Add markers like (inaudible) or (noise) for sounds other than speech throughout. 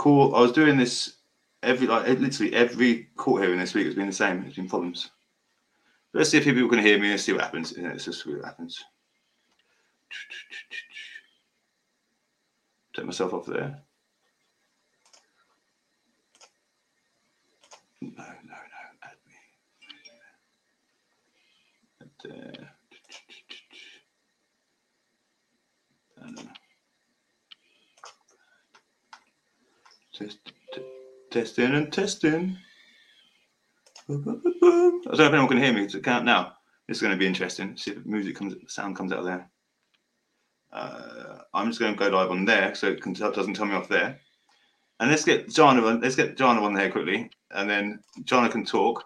court. I was doing this every like literally every court hearing this week has been the same. It's been problems. But let's see if people can hear me and see what happens. Yeah, let's just see what happens. Take myself off there. No, no, no. Add me. Add there. Test, testing and testing. I don't know if anyone can hear me. To count now. This is going to be interesting. See if music comes, sound comes out of there. Uh, I'm just going to go live on there so it can, doesn't tell me off there. And let's get Jana on. Let's get Jana on there quickly, and then Jana can talk.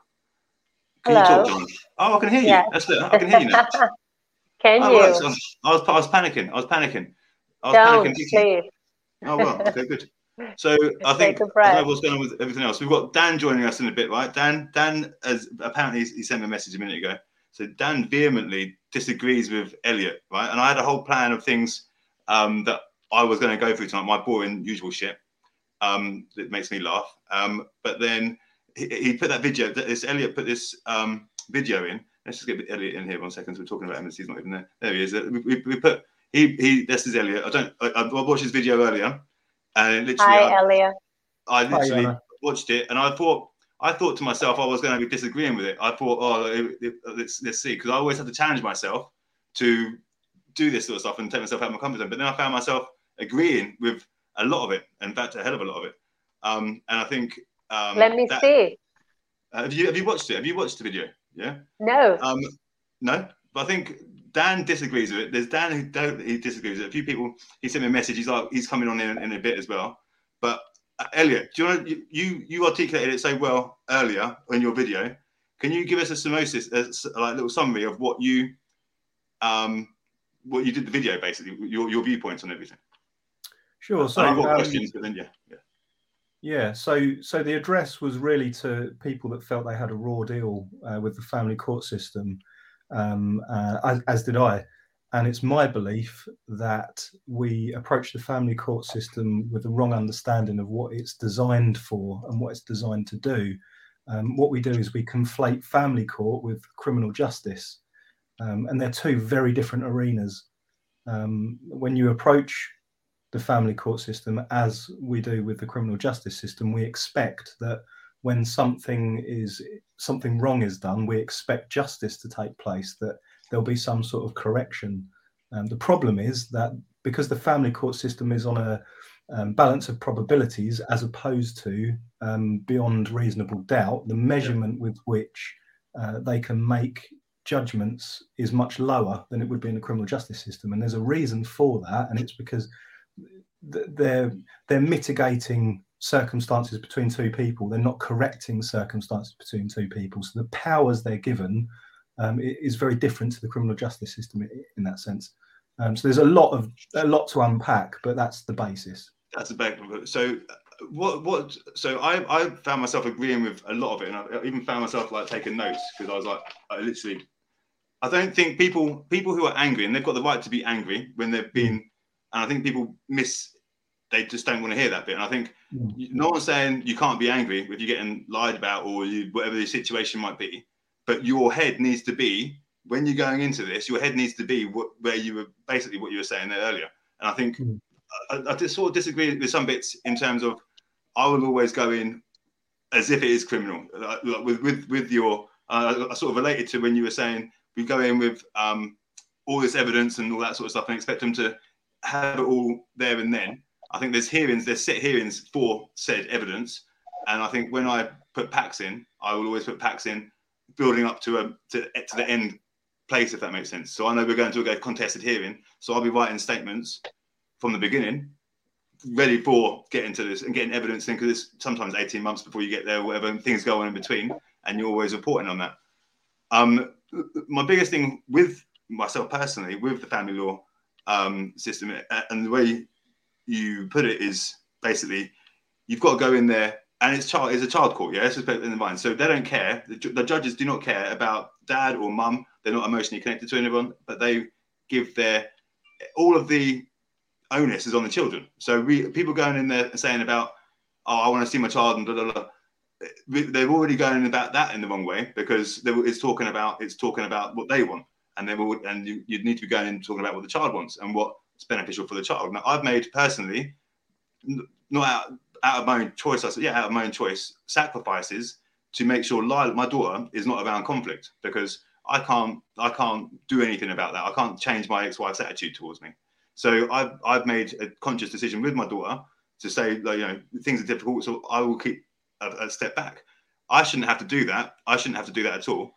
Can Hello. you talk, Jana? Oh, I can hear you. Yeah. That's it. I can hear you now. (laughs) can oh, you? I was, I was panicking. I was panicking. I was Don't, panicking. Please. Oh well. Okay, good. (laughs) So I think I what's going on with everything else. We've got Dan joining us in a bit, right? Dan, Dan, as apparently he sent me a message a minute ago. So Dan vehemently disagrees with Elliot, right? And I had a whole plan of things um, that I was going to go through tonight, my boring usual shit. Um, that makes me laugh. Um, but then he, he, put that video. This Elliot put this um, video in. Let's just get Elliot in here one second. So we're talking about him, and he's not even there. There he is. We, we, we put he he. This is Elliot. I don't. I, I watched his video earlier and literally, Hi, I, Elliot. I literally Hi, watched it, and I thought, I thought to myself, I was going to be disagreeing with it. I thought, oh, let's let's see, because I always have to challenge myself to do this sort of stuff and take myself out of my comfort zone. But then I found myself agreeing with a lot of it, in fact, a hell of a lot of it. Um, and I think. Um, Let me that, see. Uh, have you have you watched it? Have you watched the video? Yeah. No. Um, no, but I think Dan disagrees with it. There's Dan who don't he disagrees with it. A few people he sent me a message. He's like he's coming on in, in a bit as well. But uh, Elliot, do you want to, you you articulated it so well earlier in your video. Can you give us a synopsis, a, like a little summary of what you um what you did the video basically, your your viewpoints on everything. Sure. So I've got um, questions, but then yeah, yeah. Yeah, so so the address was really to people that felt they had a raw deal uh, with the family court system, um, uh, as, as, did I. And it's my belief that we approach the family court system with the wrong understanding of what it's designed for and what it's designed to do. Um, what we do is we conflate family court with criminal justice, um, and they're two very different arenas. Um, when you approach the family court system, as we do with the criminal justice system, we expect that when something is something wrong is done, we expect justice to take place, that there'll be some sort of correction. Um, the problem is that because the family court system is on a um, balance of probabilities as opposed to um, beyond reasonable doubt, the measurement with which uh, they can make judgments is much lower than it would be in the criminal justice system. And there's a reason for that, and it's because they're they're mitigating circumstances between two people. They're not correcting circumstances between two people. So the powers they're given um, is very different to the criminal justice system in that sense. Um, so there's a lot of a lot to unpack, but that's the basis. That's the back. So what what? So I I found myself agreeing with a lot of it, and I even found myself like taking notes because I was like I literally. I don't think people people who are angry and they've got the right to be angry when they've been, and I think people miss they just don't want to hear that bit. And I think mm. no one's saying you can't be angry if you're getting lied about or you, whatever the situation might be. But your head needs to be when you're going into this. Your head needs to be what, where you were basically what you were saying there earlier. And I think mm. I, I just sort of disagree with some bits in terms of I will always go in as if it is criminal. Like, with with with your, uh, I sort of related to when you were saying we go in with um, all this evidence and all that sort of stuff and expect them to have it all there and then. I think there's hearings, there's set hearings for said evidence, and I think when I put packs in, I will always put packs in, building up to a to, to the end place, if that makes sense. So I know we're going to a contested hearing, so I'll be writing statements from the beginning, ready for getting to this and getting evidence in because it's sometimes 18 months before you get there, whatever things go on in between, and you're always reporting on that. Um, my biggest thing with myself personally, with the family law um, system and the way you put it is basically you've got to go in there and it's child is a child court, yeah. Let's just in the mind. So they don't care. The, the, judges do not care about dad or mum. They're not emotionally connected to anyone, but they give their all of the onus is on the children. So we, people going in there and saying about oh, I want to see my child and da, da, da. They're already going about that in the wrong way because it's talking about it's talking about what they want, and they will, and you, you need to be going and talking about what the child wants and what's beneficial for the child. Now, I've made personally, not out, out of my own choice, I said, yeah, out of my own choice, sacrifices to make sure Lila, my daughter, is not around conflict because I can't I can't do anything about that. I can't change my ex-wife's attitude towards me. So I've I've made a conscious decision with my daughter to say like you know things are difficult, so I will keep a, a step back. I shouldn't have to do that. I shouldn't have to do that at all.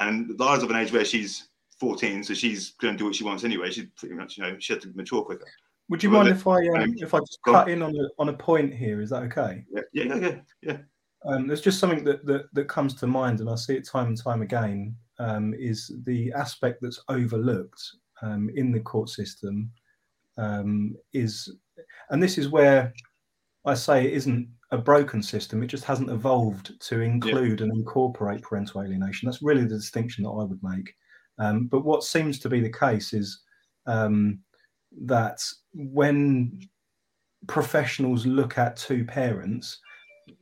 And Lila's of an age where she's 14, so she's going to do what she wants anyway. She's pretty much you know she has to mature quicker. Would you mind if I um, if I just cut in on a on a point here? Is that okay? Yeah, yeah, yeah, yeah. Um, there's just something that, that that comes to mind, and I see it time and time again. Um, is the aspect that's overlooked um, in the court system um, is, and this is where I say it isn't a broken system. It just hasn't evolved to include yeah. and incorporate parental alienation. That's really the distinction that I would make. Um, but what seems to be the case is um, that when professionals look at two parents,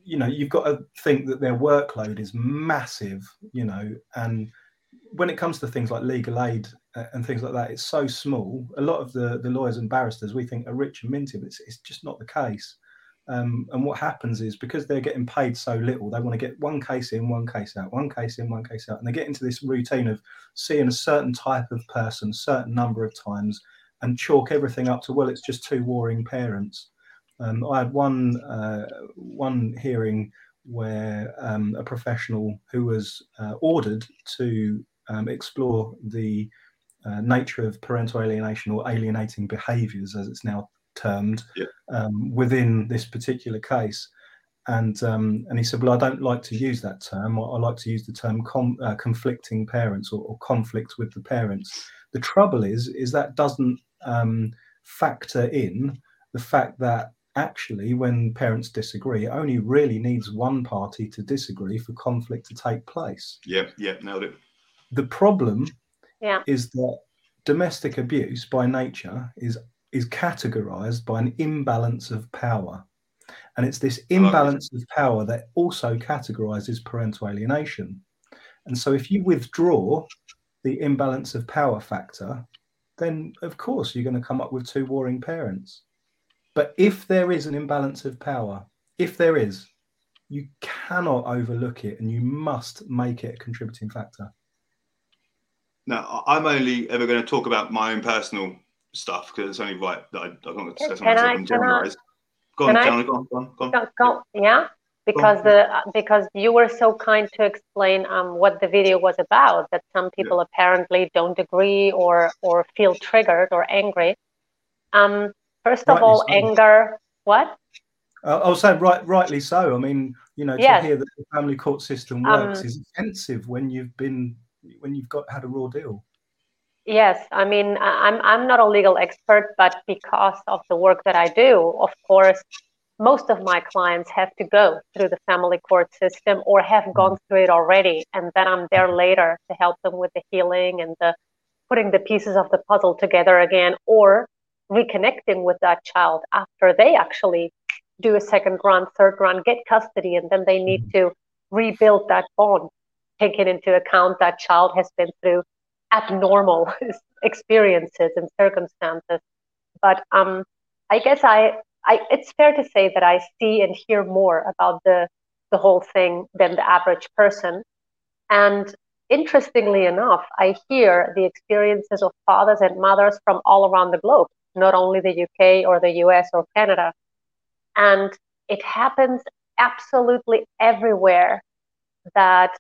you know, you've got to think that their workload is massive, you know, and when it comes to things like legal aid uh, and things like that, it's so small. A lot of the, the lawyers and barristers we think are rich and minty, but it's, it's just not the case. Um, and what happens is because they're getting paid so little, they want to get one case in, one case out, one case in, one case out, and they get into this routine of seeing a certain type of person, certain number of times, and chalk everything up to well, it's just two warring parents. Um, I had one uh, one hearing where um, a professional who was uh, ordered to um, explore the uh, nature of parental alienation or alienating behaviours, as it's now termed, yeah. um, within this particular case. And um, and he said, well, I don't like to use that term. I, I like to use the term com- uh, conflicting parents or, or, conflict with the parents. The trouble is, is that doesn't um, factor in the fact that actually, when parents disagree, it only really needs one party to disagree for conflict to take place. Yeah, yeah, nailed it. The problem yeah. is that domestic abuse by nature is is categorized by an imbalance of power. And it's this imbalance of power that also categorizes parental alienation. And so if you withdraw the imbalance of power factor, then of course you're going to come up with two warring parents. But if there is an imbalance of power, if there is, you cannot overlook it and you must make it a contributing factor. Now, I'm only ever going to talk about my own personal stuff because it's only right that I, I don't want to discuss can I, generalize. Go on, John, go on, go on, go on. Go, go, yeah, because the because you were so kind to explain um, what the video was about. That some people yeah. apparently don't agree or or feel triggered or angry. Um, first of rightly all, so. anger. What? Uh, I was saying right, rightly so. I mean, you know, to yes. hear that the family court system works um, is offensive when you've been when you've got had a raw deal. Yes, I mean, I'm I'm not a legal expert, but because of the work that I do, of course, most of my clients have to go through the family court system or have mm-hmm. gone through it already, and then I'm there later to help them with the healing and the putting the pieces of the puzzle together again, or reconnecting with that child after they actually do a second run, third run, get custody, and then they need mm-hmm. to rebuild that bond, taking into account that child has been through abnormal (laughs) experiences and circumstances. But um, I guess I, I, it's fair to say that I see and hear more about the, the whole thing than the average person. And interestingly enough, I hear the experiences of fathers and mothers from all around the globe, not only the UK or the US or Canada. And it happens absolutely everywhere that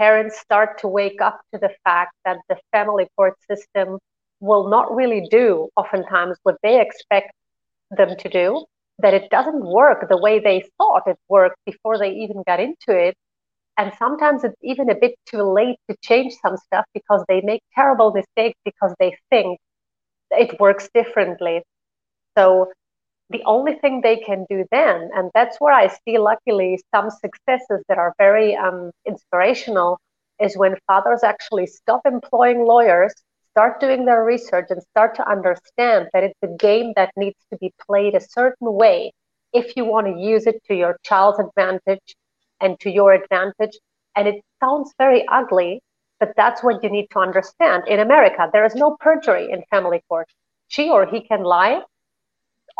parents start to wake up to the fact that the family court system will not really do oftentimes what they expect them to do, that it doesn't work the way they thought it worked before they even got into it. And sometimes it's even a bit too late to change some stuff because they make terrible mistakes because they think it works differently. So the only thing they can do then, and that's where I see luckily some successes that are very um, inspirational, is when fathers actually stop employing lawyers, start doing their research, and start to understand that it's a game that needs to be played a certain way if you want to use it to your child's advantage and to your advantage. And it sounds very ugly, but that's what you need to understand. In America, there is no perjury in family court. She or he can lie,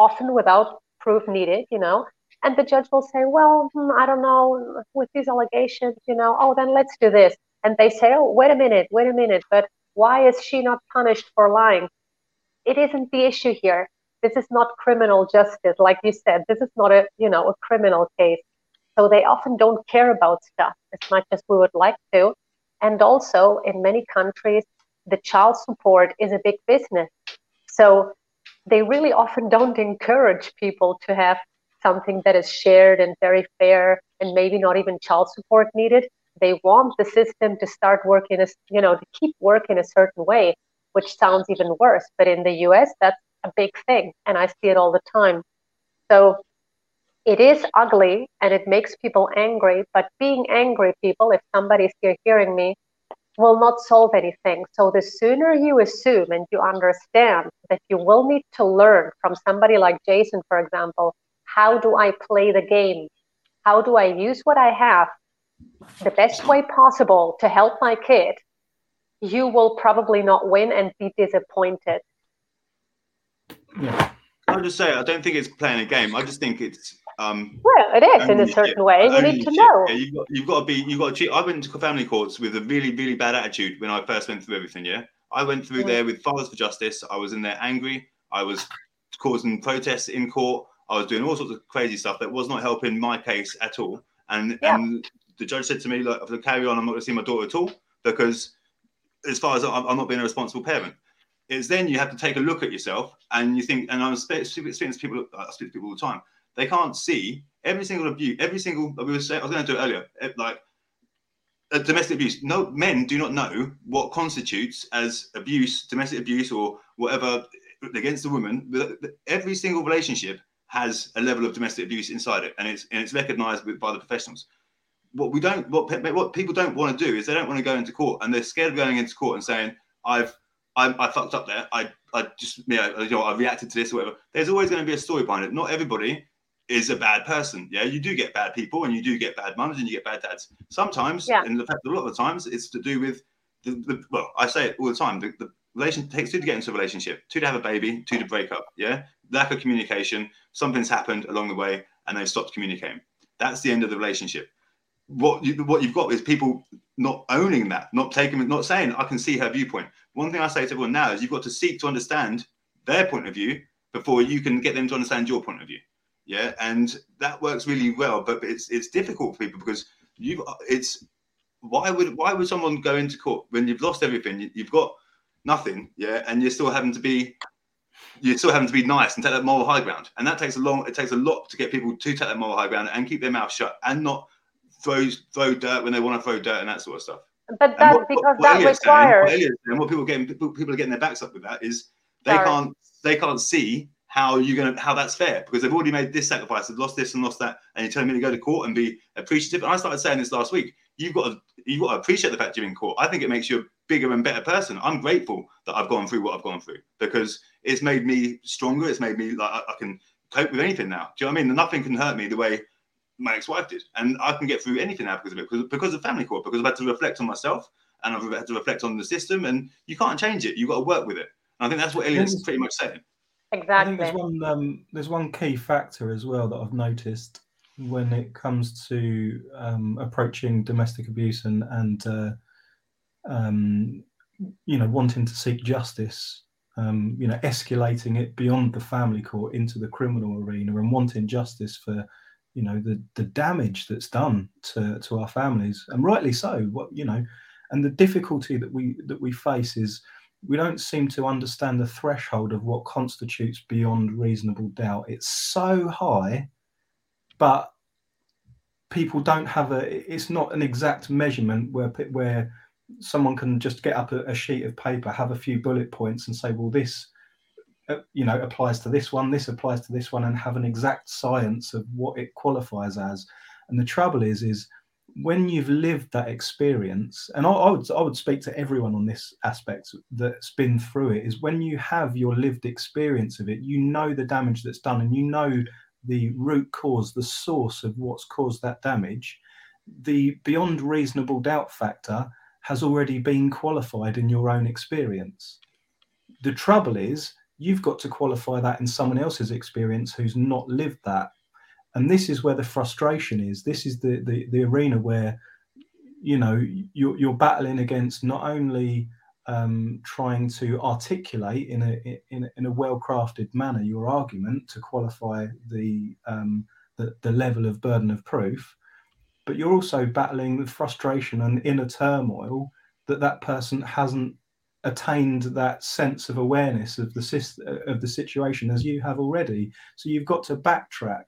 often without proof needed, you know, and the judge will say, well, hmm, I don't know, with these allegations, you know, oh, then let's do this. And they say, oh, wait a minute, wait a minute, but why is she not punished for lying? It isn't the issue here. This is not criminal justice, like you said. This is not a, you know, a criminal case. So they often don't care about stuff as much as we would like to. And also, in many countries, the child support is a big business. So they really often don't encourage people to have something that is shared and very fair and maybe not even child support needed. They want the system to start working as you know to keep working a certain way which sounds even worse but in the us that's a big thing and i see it all the time. So it is ugly and it makes people angry but being angry people if somebody's here hearing me will not solve anything so the sooner you assume and you understand that you will need to learn from somebody like jason for example how do I play the game? How do I use what I have the best way possible to help my kid? You will probably not win and be disappointed. Yeah. I'll just say, I don't think it's playing a game. I just think it's. Um, well, it is in a certain way. You need to know. Yeah, you've, got, you've got to be. You've got to. I went to family courts with a really, really bad attitude when I first went through everything. Yeah, I went through mm. there with Fathers for Justice. I was in there angry. I was causing protests in court. I was doing all sorts of crazy stuff that was not helping my case at all. And yeah. and the judge said to me, "Look, for the carry on, I'm not going to see my daughter at all because, as far as I'm, I'm not being a responsible parent." It's then you have to take a look at yourself and you think. And I'm speaking to people. I speak to people all the time. They can't see every single abuse, every single. We were saying, I was going to do it earlier. Eh, like uh, domestic abuse. No men do not know what constitutes as abuse, domestic abuse, or whatever against a woman. Every single relationship has a level of domestic abuse inside it, and it's and it's recognised by the professionals. What we don't, what what people don't want to do is they don't want to go into court, and they're scared of going into court and saying, "I've I, I fucked up there. I I just you know I reacted to this or whatever." There's always going to be a story behind it. Not everybody is a bad person. Yeah, you do get bad people, and you do get bad mums, and you get bad dads. Sometimes, yeah. and the fact a lot of the times, it's to do with the, the well, I say it all the time. The, the relation takes two to get into a relationship, two to have a baby, two to break up. Yeah, lack of communication something's happened along the way and they've stopped communicating. That's the end of the relationship. What you, what you've got is people not owning that, not taking, it, not saying, "I can see her viewpoint." One thing I say to everyone now is you've got to seek to understand their point of view before you can get them to understand your point of view. Yeah, and that works really well, but it's it's difficult for people because you've it's why would why would someone go into court when you've lost everything? You've got nothing, yeah, and you're still having to be you're still having to be nice and take that moral high ground. And that takes a long, it takes a lot to get people to take that moral high ground and keep their mouth shut and not throw throw dirt when they want to throw dirt and that sort of stuff. But that's what, because what, that requires. Saying, what, what people getting people, people are getting their backs up with that is they Sorry. can't they can't see how you're gonna how that's fair because they've already made this sacrifice, they've lost this and lost that, and you're telling me to go to court and be appreciative. And I started saying this last week. You've got to you've got to appreciate the fact you're in court. I think it makes you a bigger and better person. I'm grateful that I've gone through what I've gone through because it's made me stronger. It's made me like I, I can cope with anything now. Do you know what I mean? Nothing can hurt me the way my ex-wife did, and I can get through anything now because of it. Because, because of family court, because I've had to reflect on myself and I've had to reflect on the system, and you can't change it. You've got to work with it. And I think that's what Elliot's pretty much saying. Exactly. I think there's one um, there's one key factor as well that I've noticed when it comes to um, approaching domestic abuse and and uh, um, you know wanting to seek justice um, you know, escalating it beyond the family court into the criminal arena and wanting justice for, you know, the the damage that's done to to our families, and rightly so. What you know, and the difficulty that we that we face is we don't seem to understand the threshold of what constitutes beyond reasonable doubt. It's so high, but people don't have a. It's not an exact measurement where where someone can just get up a, a, sheet of paper, have a few bullet points, and say, well, this, uh, you know, applies to this one, this applies to this one, and have an exact science of what it qualifies as. And the trouble is, is when you've lived that experience, and I, I would I would speak to everyone on this aspect that's been through it, is when you have your lived experience of it, you know the damage that's done, and you know the root cause, the source of what's caused that damage, the beyond reasonable doubt factor has already been qualified in your own experience. The trouble is, you've got to qualify that in someone else's experience who's not lived that. And this is where the frustration is. This is the, the, the arena where, you know, you're, you're battling against not only um, trying to articulate in a in, in a well crafted manner your argument to qualify the, um, the the level of burden of proof, but you're also battling the frustration and inner turmoil that that person hasn't attained that sense of awareness of the of the situation as you have already. So you've got to backtrack.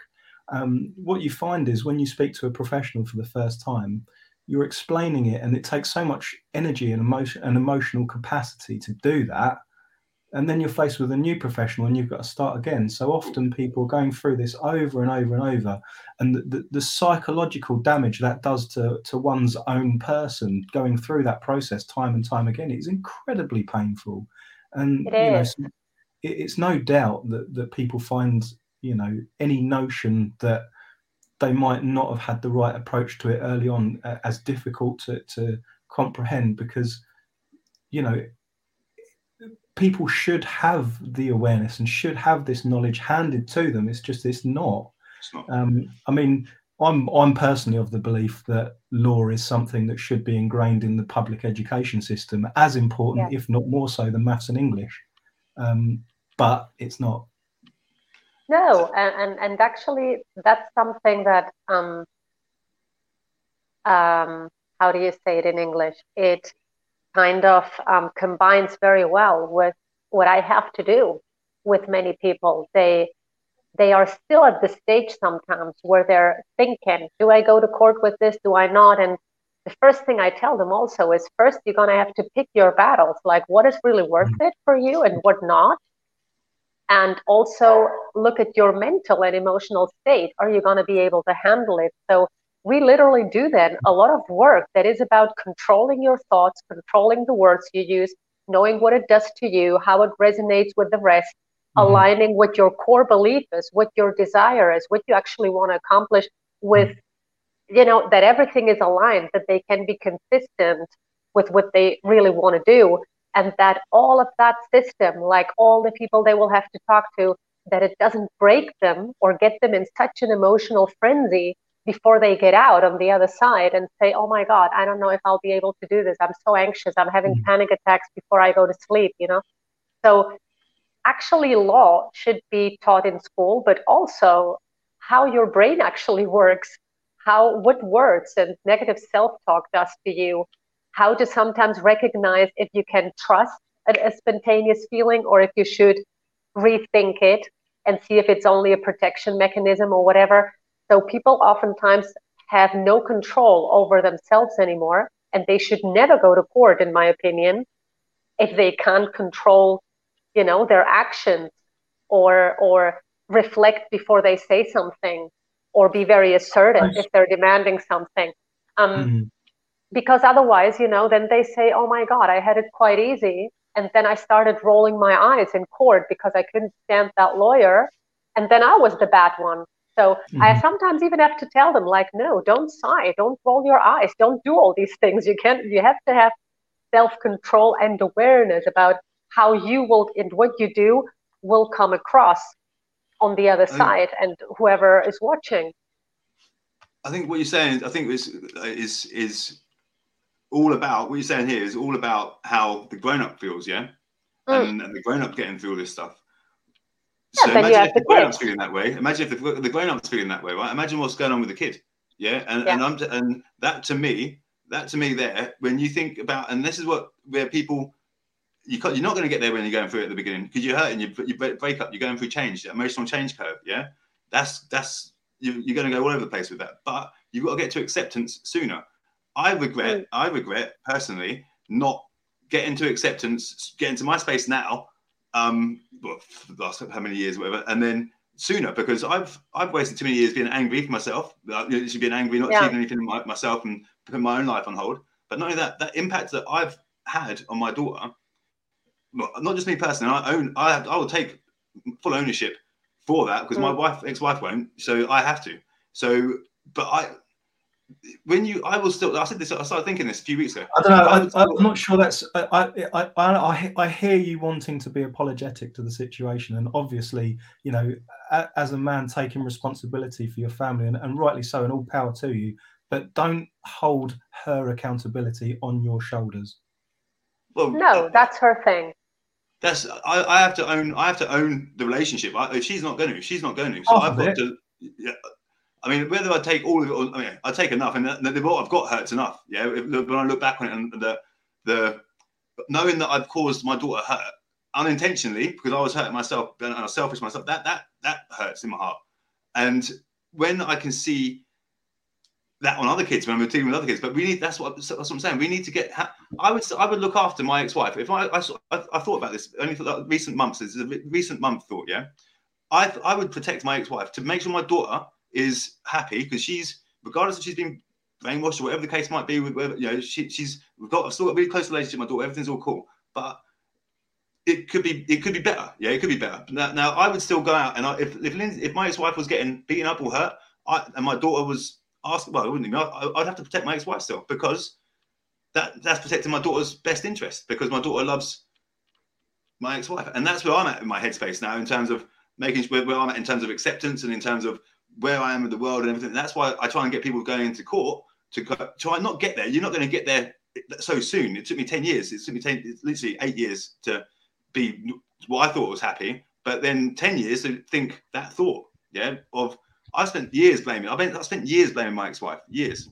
Um, what you find is when you speak to a professional for the first time, you're explaining it and it takes so much energy and emotion and emotional capacity to do that. And then you're faced with a new professional and you've got to start again. So often people are going through this over and over and over and the, the, the psychological damage that does to, to one's own person going through that process time and time again is incredibly painful. And you know it, it's no doubt that, that people find you know any notion that they might not have had the right approach to it early on uh, as difficult to, to comprehend because you know people should have the awareness and should have this knowledge handed to them it's just it's not, it's not. Um, i mean i'm i'm personally of the belief that law is something that should be ingrained in the public education system as important yeah. if not more so than maths and english um, but it's not no, and, and, and actually, that's something that, um, um, how do you say it in English? It kind of um, combines very well with what I have to do with many people. They they are still at the stage sometimes where they're thinking, do I go to court with this? Do I not? And the first thing I tell them also is first you're gonna have to pick your battles, like what is really worth mm-hmm. it for you and what not and also look at your mental and emotional state. Are you going to be able to handle it? So we literally do then a lot of work that is about controlling your thoughts, controlling the words you use, knowing what it does to you, how it resonates with the rest, mm-hmm. aligning what your core belief is, what your desire is, what you actually want to accomplish with, mm-hmm. you know, that everything is aligned, that they can be consistent with what they really want to do and that all of that system, like all the people they will have to talk to, that it doesn't break them or get them in such an emotional frenzy before they get out on the other side and say, Oh my God, I don't know if I'll be able to do this. I'm so anxious. I'm having mm-hmm. panic attacks before I go to sleep, you know? So, actually, law should be taught in school, but also how your brain actually works, how what words and negative self talk does to you, how to sometimes recognize if you can trust a, spontaneous feeling or if you should rethink it and see if it's only a protection mechanism or whatever. So people oftentimes have no control over themselves anymore, and they should never go to court, in my opinion, if they can't control, you know, their actions or or reflect before they say something or be very assertive if they're demanding something. Um, mm-hmm because otherwise, you know, then they say, oh my God, I had it quite easy. And then I started rolling my eyes in court because I couldn't stand that lawyer. And then I was the bad one. So mm-hmm. I sometimes even have to tell them, like, no, don't sigh, don't roll your eyes, don't do all these things. You can't, you have to have self control and awareness about how you will and what you do will come across on the other side and whoever is watching. I think what you're saying, I think is is is all about what you're saying here is all about how the grown up feels, yeah, mm. and, and, the grown up getting through all this stuff. Yeah, so imagine if the grown up's feeling that way. Imagine if the, the grown up's feeling that way, right? Imagine what's going on with the kid, yeah, and yeah. and I'm and that to me, that to me, there when you think about, and this is what where people. You you're not going to get there when you're going through it at the beginning because you're hurting. You, you break up. You're going through change, emotional change curve. Yeah, that's that's you, you're going to go all over the place with that. But you've got to get to acceptance sooner. I regret, mm. I regret personally not getting to acceptance, getting to my space now. Um, well, last how many years, whatever, and then sooner because I've I've wasted too many years being angry for myself. Uh, you know, just being angry, not yeah. achieving anything my, myself, and putting my own life on hold. But not only that, that impact that I've had on my daughter, not just me personally. I own. I have, I will take full ownership for that because my wife, ex-wife, won't. So I have to. So, but I, when you, I will still. I said this. I started thinking this a few weeks ago. I don't know. I, am not sure that's. I, I, I, I, I hear you wanting to be apologetic to the situation, and obviously, you know, as a man taking responsibility for your family, and, and rightly so, and all power to you. But don't hold her accountability on your shoulders. Well, no, that's her thing. That's I, I have to own. I have to own the relationship. I, if she's not going to, she's not going to. So I've got it. to. Yeah, I mean, whether I take all of it, or, I mean, I take enough, and the, the, what I've got hurts enough. Yeah, if, when I look back on it, and the the knowing that I've caused my daughter hurt unintentionally because I was hurting myself and I was selfish myself, that that that hurts in my heart. And when I can see that on other kids when we're dealing with other kids, but we need that's what that's what I'm saying. We need to get. I would I would look after my ex-wife if I I, I, I thought about this only for the recent months. This is a recent month thought. Yeah, I I would protect my ex-wife to make sure my daughter is happy because she's regardless if she's been brainwashed or whatever the case might be with whether you know she, she's we've got I've still got a really close relationship with my daughter everything's all cool. But it could be it could be better. Yeah it could be better. Now, now I would still go out and I, if if, Lindsay, if my ex-wife was getting beaten up or hurt I, and my daughter was asked well wouldn't even I, I'd have to protect my ex-wife still because that that's protecting my daughter's best interest because my daughter loves my ex-wife. And that's where I'm at in my headspace now in terms of making sure where I'm at in terms of acceptance and in terms of where I am with the world and everything. That's why I try and get people going into court to try not get there. You're not going to get there so soon. It took me 10 years. It took me 10, literally eight years to be what I thought was happy. But then 10 years to think that thought, yeah, of I spent years blaming. I, mean, I spent years blaming my ex-wife, years,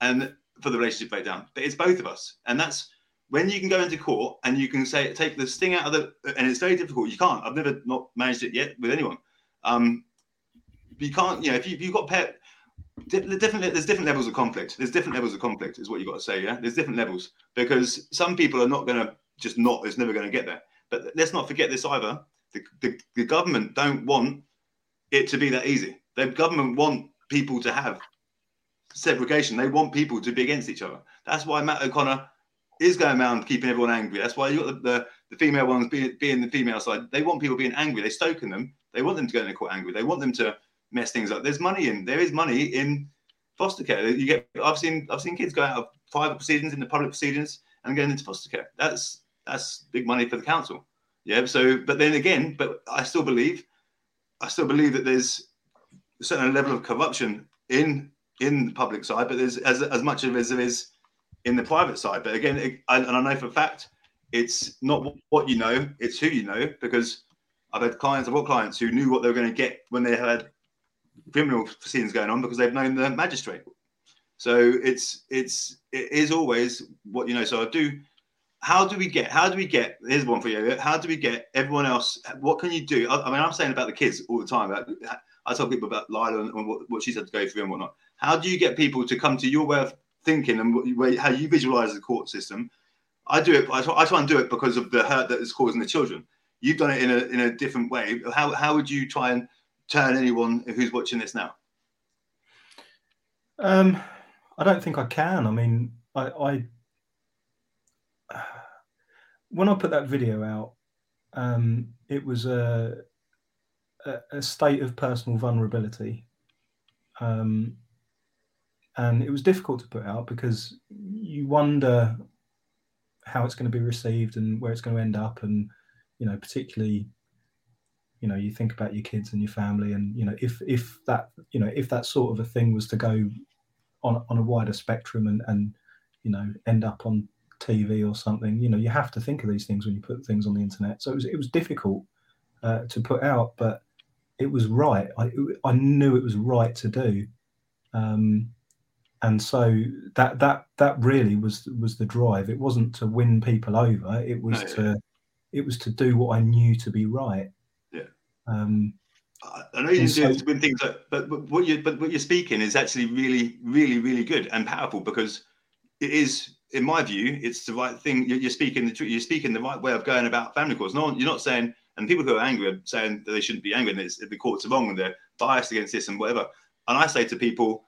and for the relationship breakdown. But it's both of us, and that's when you can go into court and you can say take the sting out of the. And it's very difficult. You can't. I've never not managed it yet with anyone. Um, you can't, you know, if, you, have got pet, different, there's different levels of conflict. There's different levels of conflict, is what you got to say. Yeah, there's different levels because some people are not going to just not. It's never going to get there. But let's not forget this either. The, the, the government don't want it to be that easy. The government want people to have segregation. They want people to be against each other. That's why Matt O'Connor is going around keeping everyone angry. That's why you got the, the, the female ones being, being the female side. They want people being angry. They're stoking them. They want them to go into court angry. They want them to mess things up. There's money in there is money in foster care. You get I've seen I've seen kids go out of private proceedings into public proceedings and going into foster care. That's that's big money for the council. Yeah. So, but then again, but I still believe, I still believe that there's a certain level of corruption in in the public side, but there's as as much of as there is in the private side. But again, it, and I know for a fact, it's not what you know, it's who you know, because I've had clients, I've got clients who knew what they were going to get when they had criminal proceedings going on because they've known the magistrate. So it's it's it is always what you know. So I do. How do we get? How do we get? Here's one for you. How do we get everyone else? What can you do? I, I mean, I'm saying about the kids all the time. I tell people about Lila and, and what, what, she's had to go through and whatnot. How do you get people to come to your way of thinking and what, how you visualize the court system? I do it. I try, I try and do it because of the hurt that is causing the children. You've done it in a in a different way. How how would you try and turn anyone who's watching this now? Um, I don't think I can. I mean, I, I when I put that video out, um, it was a, a, a state of personal vulnerability, um, and it was difficult to put out because you wonder how it's going to be received and where it's going to end up, and you know, particularly you know you think about your kids and your family and you know if if that you know if that sort of a thing was to go on on a wider spectrum and and you know end up on TV or something you know you have to think of these things when you put things on the internet. So it was it was difficult uh, to put out but it was right. I I knew it was right to do. Um, and so that that that really was was the drive. It wasn't to win people over. It was no, to it was to do what I knew to be right um, I know you didn't so, do it to win things, but, but what you but what you're speaking is actually really, really, really good and powerful because it is, in my view, it's the right thing. You're, you're speaking the truth. You're speaking the right way of going about family courts. No, you're not saying, and people who are angry are saying that they shouldn't be angry and it's, the courts are wrong and they're biased against this and whatever. And I say to people,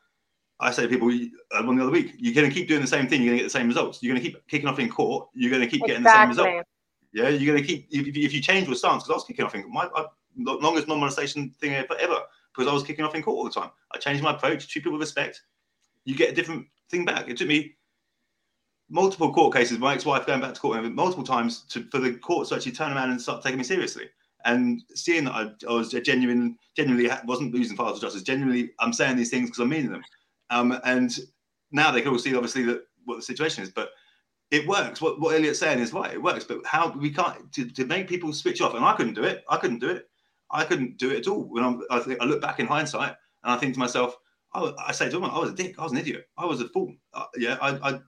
I say to people uh, one the other week, you're going to keep doing the same thing. You're going to get the same results. You're going to keep kicking off in court. You're going to keep exactly. getting the same result. Yeah, you're going to keep if, if you change your stance because I was kicking off in my I, longest non-molestation thing ever, because I was kicking off in court all the time. I changed my approach, treat people with respect. You get a different thing back. It took me multiple court cases, my ex-wife going back to court multiple times to, for the court to actually turn around and start taking me seriously. And seeing that I, I was genuine, genuinely wasn't losing files of justice. Genuinely, I'm saying these things because I'm meaning them. Um, and now they can all see, obviously, that what the situation is. But it works. What, what Elliot's saying is right. It works. But how we can't to, to make people switch off, and I couldn't do it. I couldn't do it. I couldn't do it at all. When I'm, I think I look back in hindsight and I think to myself, I, I say to them, I was a dick. I was an idiot. I was a fool. Uh, yeah, I, I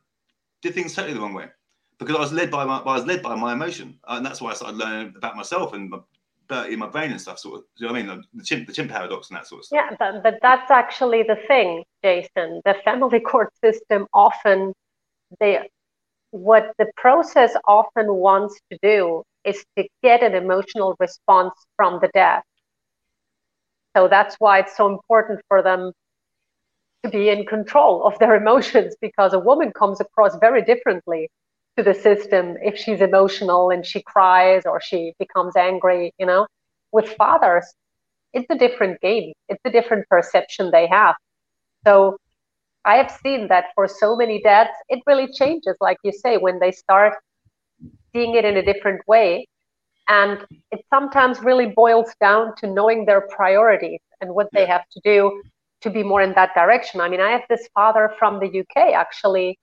did things totally the wrong way because I was led by my I was led by my emotion, uh, and that's why I started learning about myself and my, in my brain and stuff. Sort of, you know I mean? The chimp, the chimp paradox and that sort of stuff. Yeah, but, but that's actually the thing, Jason. The family (laughs) court system often they what the process often wants to do is to get an emotional response from the dad. So that's why it's so important for them to be in control of their (laughs) emotions because a woman comes across very differently to the system if she's emotional and she cries or she becomes angry, you know. With fathers, it's a different game. It's a different perception they have. So I have seen that for so many dads, it really changes, like you say, when they start seeing it in a different way. And it sometimes really boils down to knowing their priorities and what they have to do to be more in that direction. I mean, I have this father from the UK actually,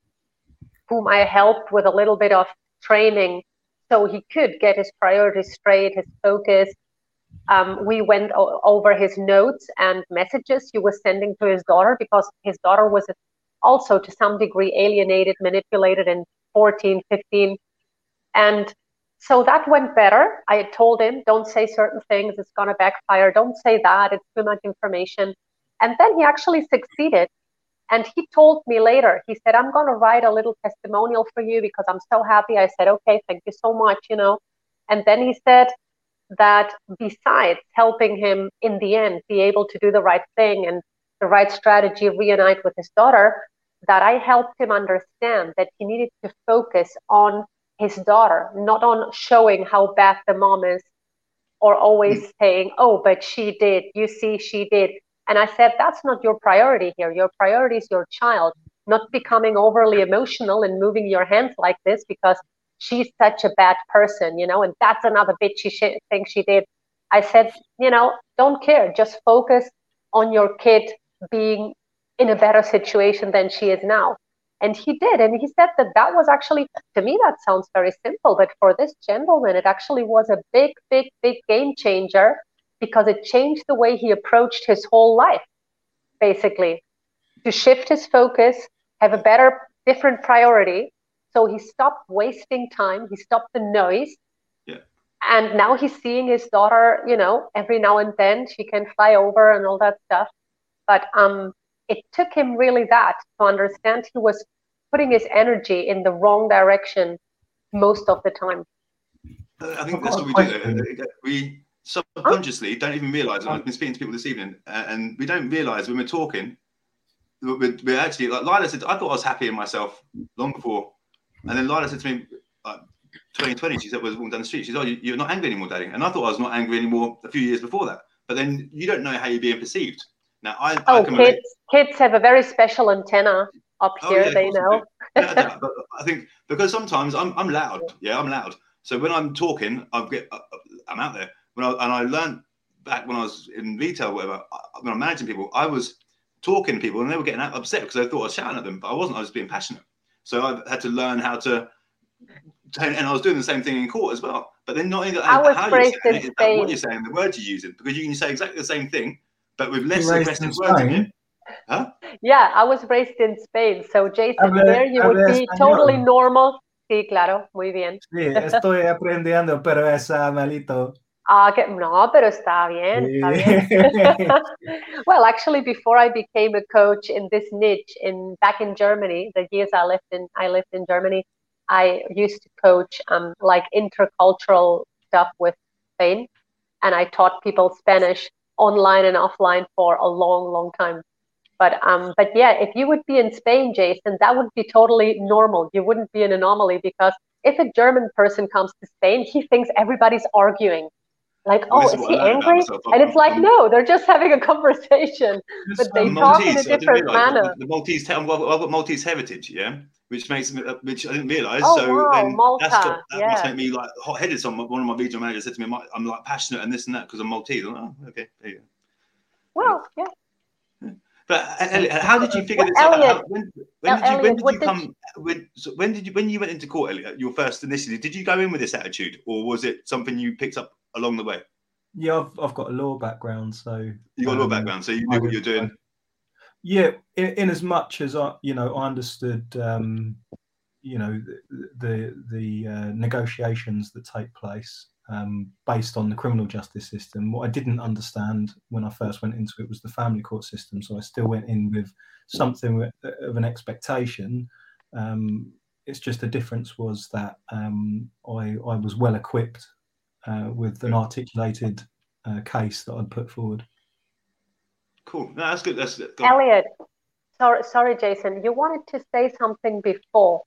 whom I helped with a little bit of training so he could get his priorities straight, his focus. Um, we went o- over his notes and messages he was sending to his daughter because his daughter was also to some degree alienated, manipulated in 14, 15. And so that went better. I had told him, don't say certain things, it's going to backfire. Don't say that, it's too much information. And then he actually succeeded. And he told me later, he said, I'm going to write a little testimonial for you because I'm so happy. I said, okay, thank you so much, you know. And then he said that besides helping him in the end be able to do the right thing and the right strategy, reunite with his daughter, that I helped him understand that he needed to focus on his daughter, not on showing how bad the mom is or always mm. saying, oh, but she did. You see, she did. And I said, that's not your priority here. Your priority is your child, not becoming overly emotional and moving your hands like this because she's such a bad person, you know, and that's another bitchy shit thing she did. I said, you know, don't care. Just focus on your kid being in a better situation than she is now. And he did. And he said that that was actually, to me, that sounds very simple. But for this gentleman, it actually was a big, big, big game changer because it changed the way he approached his whole life, basically, to shift his focus, have a better, different priority. So he stopped wasting time, he stopped the noise. Yeah. And now he's seeing his daughter, you know, every now and then she can fly over and all that stuff. But um, it took him really that to understand he was putting his energy in the wrong direction most of the time. I think that's what we do. We subconsciously don't even realize. I've been speaking to people this evening, uh, and we don't realize when we're talking, we're, we're, actually like Lila said. I thought I was happy in myself long before, and then Lila said to me, like, 2020, she said, was walking down the street. She said, "Oh, you're not angry anymore, Daddy." And I thought I was not angry anymore a few years before that. But then you don't know how you're being perceived. Now, I, oh, I kids, relate. kids have a very special antenna up oh, here. Yeah, they know. yeah, (laughs) but I think because sometimes I'm I'm loud. Yeah, I'm loud. So when I'm talking, I get uh, uh, I'm out there when I, and I learned back when I was in retail, whatever, when I'm managing people, I was talking to people and they were getting upset because they thought I was shouting at them, but I wasn't. I was being passionate. So I had to learn how to, and I was doing the same thing in court as well. But then not only was how you're saying it, what you're saying, the words you're using, because you can say exactly the same thing, but with less aggressive words in. Huh? Yeah, I was raised in Spain. So Jason, there you would be español. totally normal. Sí, claro, muy bien. Sí, estoy aprendiendo, pero es malito. Ah, que, no, pero está bien, está bien. (laughs) (laughs) well, actually, before I became a coach in this niche, in back in Germany, the years I lived in, I lived in Germany. I used to coach um, like intercultural stuff with Spain, and I taught people Spanish online and offline for a long, long time. But um, but yeah, if you would be in Spain, Jason, that would be totally normal. You wouldn't be an anomaly because if a German person comes to Spain, he thinks everybody's arguing like, oh, is he angry? And it's like, oh. no, they're just having a conversation, but they talk in a different manner. The Maltese, I've got Maltese heritage, yeah, which makes me, uh, which I didn't realize. Oh, so wow, then Malta, that's got, that yeah. must make me like hot headed. So one of my regional managers said to me, I'm like passionate and this and that because I'm Maltese. I'm like, oh, okay, there you go. Well, yeah. But uh, Elliot, how did you figure Well, this out? How- when, when did you, Elliot, when did what you did come? When, so when did you when you went into court, Elliot? Your first initially, did you go in with this attitude, or was it something you picked up along the way? Yeah, I've, I've got a law background, so You got a law um, background, so you I knew what you're doing. Yeah, in, in as much as I, you know, I understood, um, you know, the the, the uh, negotiations that take place um, based on the criminal justice system. What I didn't understand when I first went into it was the family court system. So I still went in with something of an expectation. Um, it's just the difference was that um, I I was well equipped uh, with an articulated uh, case that I'd put forward. Cool. No, that's good. That's good. Elliot, sorry, sorry, Jason. You wanted to say something before,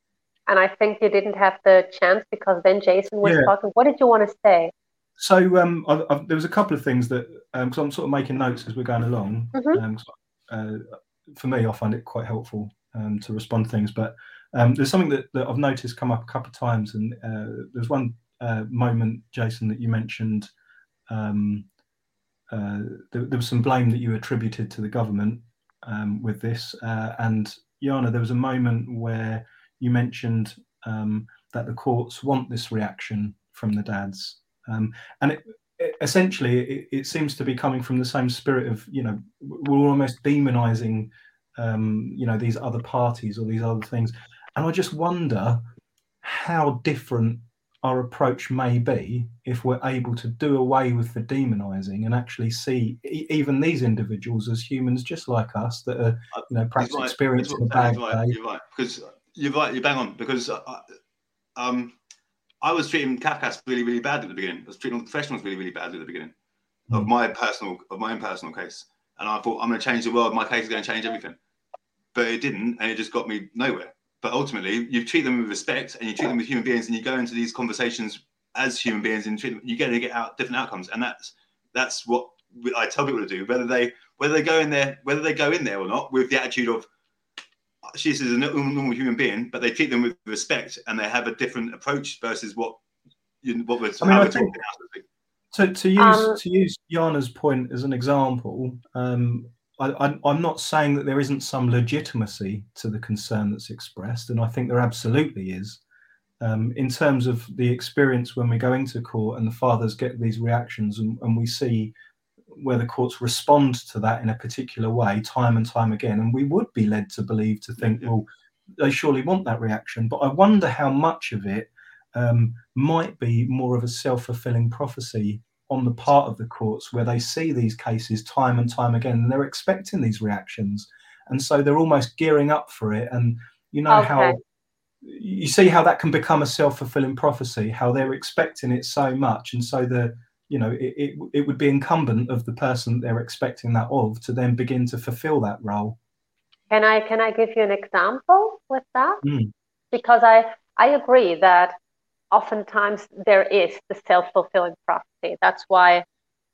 and I think you didn't have the chance because then Jason was Yeah. talking. What did you want to say? So um, I, I, there was a couple of things that because I'm sort of making notes as we're going along. Mhm. Um, uh, for me, I find it quite helpful um, to respond to things. But um, there's something that, that I've noticed come up a couple of times, and uh, there's one uh, moment, Jason, that you mentioned. Um, uh, there, there was some blame that you attributed to the government um, with this, uh, and Jana, there was a moment where you mentioned um, that the courts want this reaction from the dads. Um, and it, it- essentially, it, it seems to be coming from the same spirit of, you know, we're almost demonizing, um, you know, these other parties or these other things. And I just wonder how different our approach may be if we're able to do away with the demonizing and actually see e- even these individuals as humans just like us that are, you know, perhaps experiencing a bad day. You're right. Because you're right. You bang on. Because uh, um, I was treating CAFCASS really, really badly at the beginning. I was treating all the professionals really, really badly at the beginning of Mm. my personal, of my own personal case. And I thought I'm going to change the world. My case is going to change everything. But it didn't, and it just got me nowhere. But ultimately, you treat them with respect, and you treat them with human beings, and you go into these conversations as human beings, and treat them, you get to get out different outcomes. And that's that's what I tell people to do. Whether they whether they go in there, whether they go in there or not, with the attitude of she's a normal, normal human being, but they treat them with respect, and they have a different approach versus what you what we're, I mean, I we're think- talking now, sort of thing. To, to use Um, to use Jana's point as an example, um, I, I, I'm not saying that there isn't some legitimacy to the concern that's expressed, and I think there absolutely is. Um, in terms of the experience when we go into court and the fathers get these reactions, and, and we see where the courts respond to that in a particular way time and time again, and we would be led to believe to think, Yeah. well, they surely want that reaction. But I wonder how much of it um, might be more of a self-fulfilling prophecy on the part of the courts where they see these cases time and time again and they're expecting these reactions and so they're almost gearing up for it and you know Okay. how you see how that can become a self-fulfilling prophecy how they're expecting it so much and so the you know it, it, it would be incumbent of the person they're expecting that of to then begin to fulfill that role Can I can I give you an example with that? Mm. Because I I agree that oftentimes there is the self-fulfilling prophecy. That's why,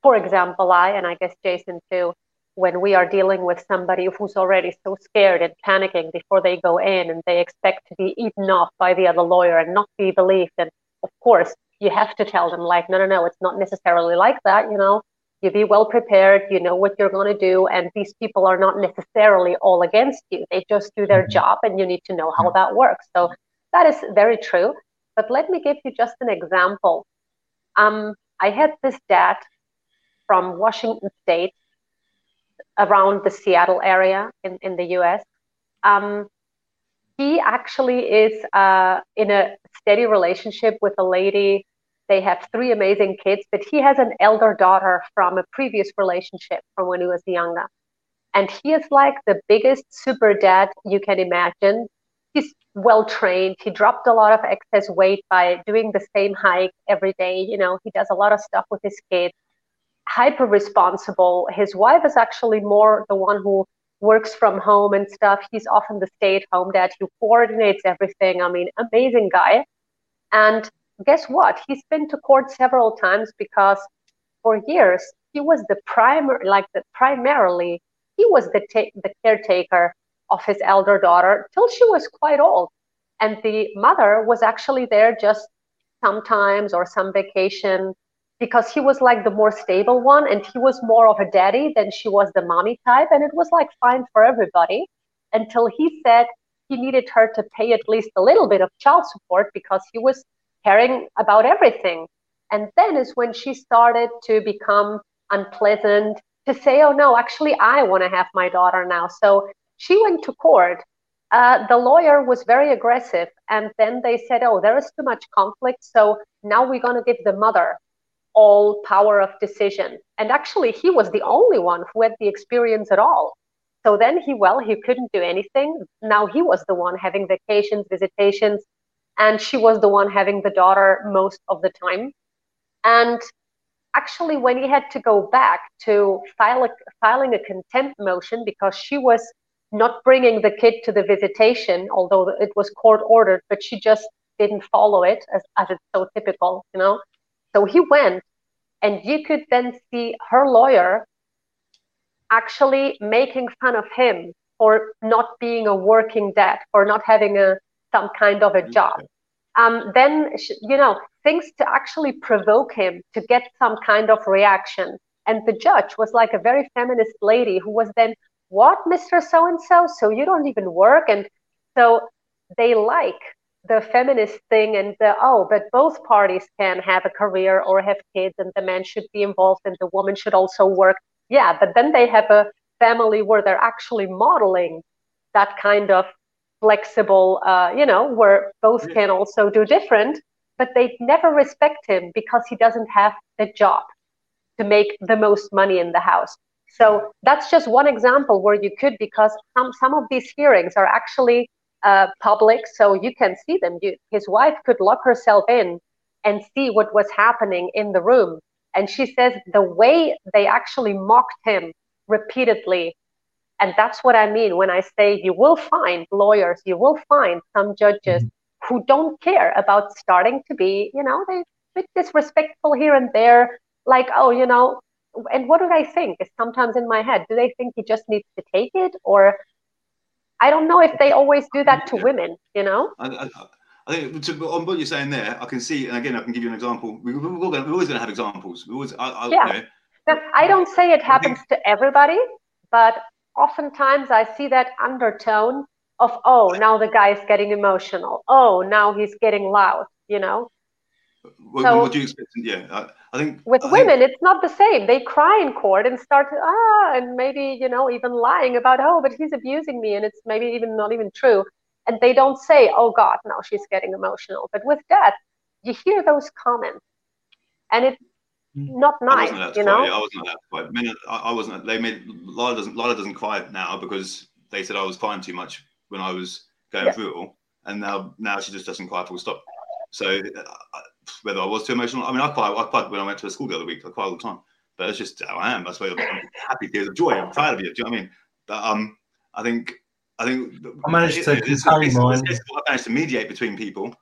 for example, I and I guess Jason too, when we are dealing with somebody who's already so scared and panicking before they go in and they expect to be eaten off by the other lawyer and not be believed, and of course you have to tell them like, no, no, no, it's not necessarily like that, you know. You be well prepared, you know what you're going to do, and these people are not necessarily all against you. They just do their Mhm. job, and you need to know how that works. So that is very true. But let me give you just an example. Um, I had this dad from Washington State around the Seattle area in, in the US. Um, he actually is uh, in a steady relationship with a lady. They have three amazing kids, but he has an elder daughter from a previous relationship from when he was younger. And he is like the biggest super dad you can imagine. He's well trained. He dropped a lot of excess weight by doing the same hike every day. You know, he does a lot of stuff with his kids. Hyper responsible. His wife is actually more the one who works from home and stuff. He's often the stay at home dad who coordinates everything. I mean, amazing guy. And guess what? He's been to court several times because for years he was the primary, like the primarily, he was the ta- the caretaker of his elder daughter till she was quite old, and the mother was actually there just sometimes or some vacation because he was like the more stable one and he was more of a daddy than she was the mommy type and it was like fine for everybody until he said he needed her to pay at least a little bit of child support because he was caring about everything and then is when she started to become unpleasant to say oh no actually i want to have my daughter now so she went to court uh, the lawyer was very aggressive and then they said oh there is too much conflict so now we're going to give the mother all power of decision. And actually, he was the only one who had the experience at all. So then he, well, he couldn't do anything. Now he was the one having vacations, visitations, and she was the one having the daughter most of the time. And actually, when he had to go back to file a, filing a contempt motion because she was not bringing the kid to the visitation, although it was court ordered, but she just didn't follow it as, as it's so typical, you know. So he went, and you could then see her lawyer actually making fun of him for not being a working dad, for not having a some kind of a job. Um, then you know things to actually provoke him to get some kind of reaction. And the judge was like a very feminist lady who was then, "What, Mister So and So? So you don't even work?" And so they like the feminist thing and the oh but both parties can have a career or have kids and the man should be involved and the woman should also work yeah but then they have a family where they're actually modeling that kind of flexible uh, you know where both can also do different but they never respect him because he doesn't have the job to make the most money in the house so that's just one example where you could because some some of these hearings are actually uh, public, so you can see them. You, his wife could lock herself in and see what was happening in the room. And she says the way they actually mocked him repeatedly. And that's what I mean when I say you will find lawyers, you will find some judges mm-hmm. who don't care about starting to be, you know, they bit disrespectful here and there, like, oh, you know, and what do they think? Is sometimes in my head, do they think he just needs to take it or I don't know if they always do that to women, you know? I, I, I think to, on what you're saying there, I can see, and again, I can give you an example. We, are always going to have examples. We always, I, yeah. You know, I don't say it happens think, to everybody, but oftentimes I see that undertone of, oh, now the guy is getting emotional. Oh, now he's getting loud, you know? What, so, what do you expect? Yeah, I, I think with I women, think... it's not the same. They cry in court and start ah, and maybe you know even lying about oh, but he's abusing me, and it's maybe even not even true. And they don't say, oh God, now she's getting emotional. But with that, you hear those comments, and it's hmm. Not nice, you know. I wasn't allowed to cry. I, mean, I, I wasn't. They made Lila doesn't Lila doesn't cry now because they said I was crying too much when I was going yeah. through it all, and now now she just doesn't cry full stop. So uh, whether I was too emotional. I mean, I cried. I cried when I went to a school the other week. I cry all the time, but it's just how I am. That's why I'm happy, tears of joy. I'm proud of you. Do you know what I mean? But um, I think I think I managed to contain mine. I managed to mediate between people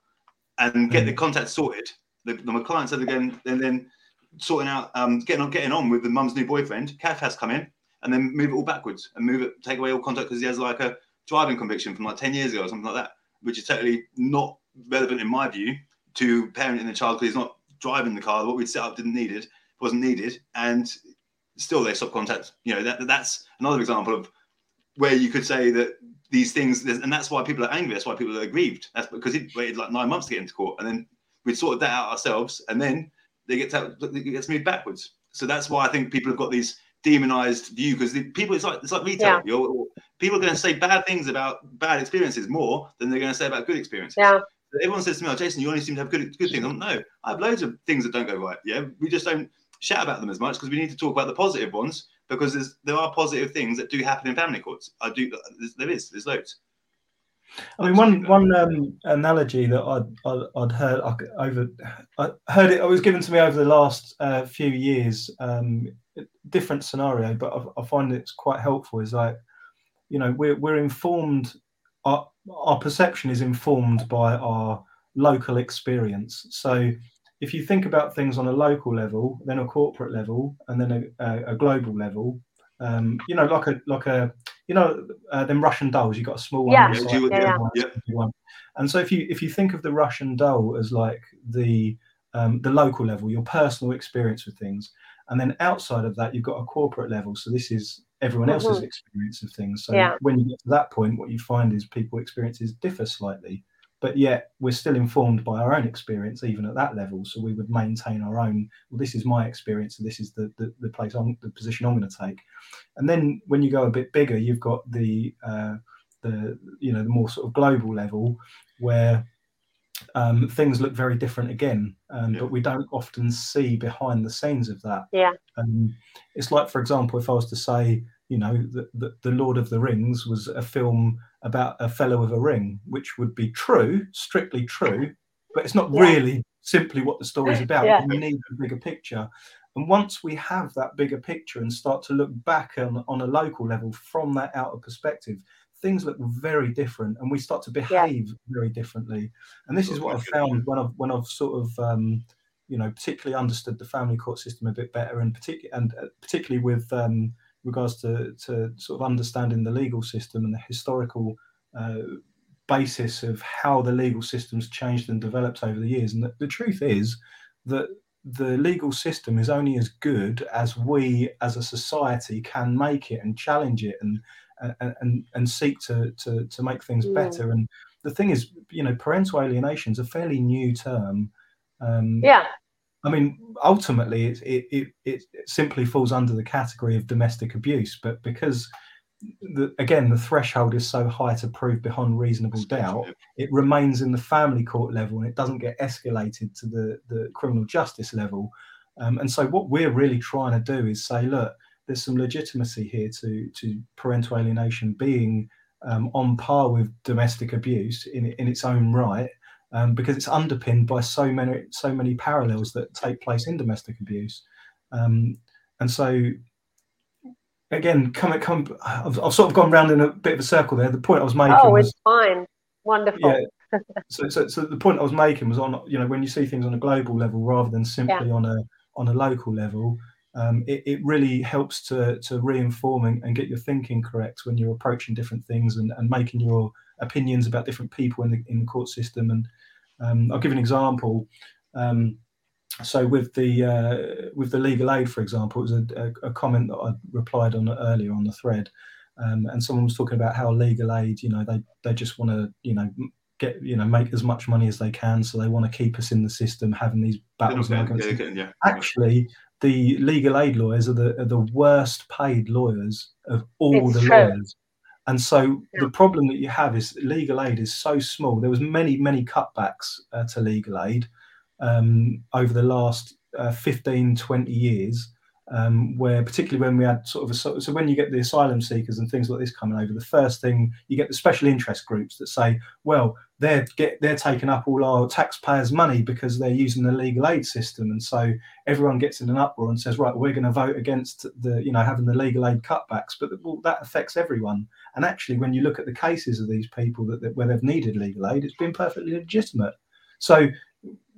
and get mm. the contact sorted. The, the, my client said again, and then sorting out, um, getting on, getting on with the mum's new boyfriend. Kath has come in and then move it all backwards and move it, take away all contact because he has like a driving conviction from like ten years ago or something like that, which is totally not relevant in my view to parenting the child because he's not driving the car. What we'd set up didn't need it, wasn't needed, and still they stop contact. You know, that, that's another example of where you could say that these things, and that's why people are angry. That's why people are aggrieved. That's because it waited like nine months to get into court, and then we'd sorted that out ourselves, and then they get to, it gets moved backwards. So that's why I think people have got these demonized view because people it's like it's like retail. Yeah. people are going to say bad things about bad experiences more than they're going to say about good experiences. Yeah everyone says to me, oh, Jason, you only seem to have good good things. I'm no, I have loads of things that don't go right. Yeah, we just don't shout about them as much because we need to talk about the positive ones because there's there are positive things that do happen in family courts. I do there is there's loads. I mean, one one um, analogy that I'd, I'd, I'd heard over, I heard it. It was given to me over the last uh, few years. Um, different scenario, but I, I, find it's quite helpful. Is like, you know, we're we're informed our, our perception is informed by our local experience. So if you think about things on a local level, then a corporate level, and then a, a, a global level, um, you know, like a like a you know, uh, them Russian dolls. You got a small one, yeah. Yeah, yeah, yeah. one. And so if you if you think of the Russian doll as like the um, the local level, your personal experience with things, and then outside of that, you've got a corporate level. So this is everyone else's Mhm. experience of things. So Yeah. when you get to that point, what you find is people experiences differ slightly, but yet we're still informed by our own experience, even at that level. So we would maintain our own. Well, this is my experience, and this is the the, the place I'm the position I'm going to take. And then when you go a bit bigger, you've got the uh, the you know the more sort of global level where um, things look very different again, um, Yeah. but we don't often see behind the scenes of that. Yeah. Um, it's like, for example, if I was to say, you know, that the, the Lord of the Rings was a film about a fellow with a ring, which would be true, strictly true, but it's not Yeah. really simply what the story's about. Yeah. You need a bigger picture. And once we have that bigger picture and start to look back on, on a local level from that outer perspective, things look very different and we start to behave very differently. And this is what I've found when I've when I've sort of um, you know particularly understood the family court system a bit better and particularly and uh, particularly with um, regards to, to sort of understanding the legal system and the historical uh, basis of how the legal system's changed and developed over the years. And the, the truth is that the legal system is only as good as we as a society can make it and challenge it and and and, and seek to, to to make things Mm. better and the thing is you know parental alienation is a fairly new term um Yeah. I mean, ultimately, it, it, it, it simply falls under the category of domestic abuse. But because, the, again, the threshold is so high to prove beyond reasonable doubt, it remains in the family court level and it doesn't get escalated to the, the criminal justice level. Um, and so, what we're really trying to do is say, look, there's some legitimacy here to, to parental alienation being um, on par with domestic abuse in, in its own right um, because it's underpinned by so many so many parallels that take place in domestic abuse, um, and so again, come come. I've, I've sort of gone round in a bit of a circle there. The point I was making Oh, was it's fine. Wonderful. yeah. so, so so the point I was making was on you know when you see things on a global level rather than simply on a on a local level. Um, it, it really helps to to reinform and, and get your thinking correct when you're approaching different things and, and making your opinions about different people in the in the court system. And um, I'll give an example. Um, so with the uh, with the legal aid, for example, it was a, a, a comment that I replied on earlier on the thread, um, and someone was talking about how legal aid, you know, they they just want to, you know, get you know make as much money as they can, so they want to keep us in the system, having these battles and arguments. Yeah, yeah, Actually, the legal aid lawyers are the are the worst paid lawyers of all It's the true. lawyers. And so Yeah. the problem that you have is legal aid is so small. There was many many cutbacks uh, to legal aid um, over the last uh, 15, 20 years, um, where particularly when we had sort of a, so, when you get the asylum seekers and things like this coming over, the first thing you get the special interest groups that say, well, they're get they're taking up all our taxpayers' money because they're using the legal aid system, and so everyone gets in an uproar and says, right, we're going to vote against the you know having the legal aid cutbacks, but well, that affects everyone. And actually, when you look at the cases of these people that, that where they've needed legal aid, it's been perfectly legitimate. So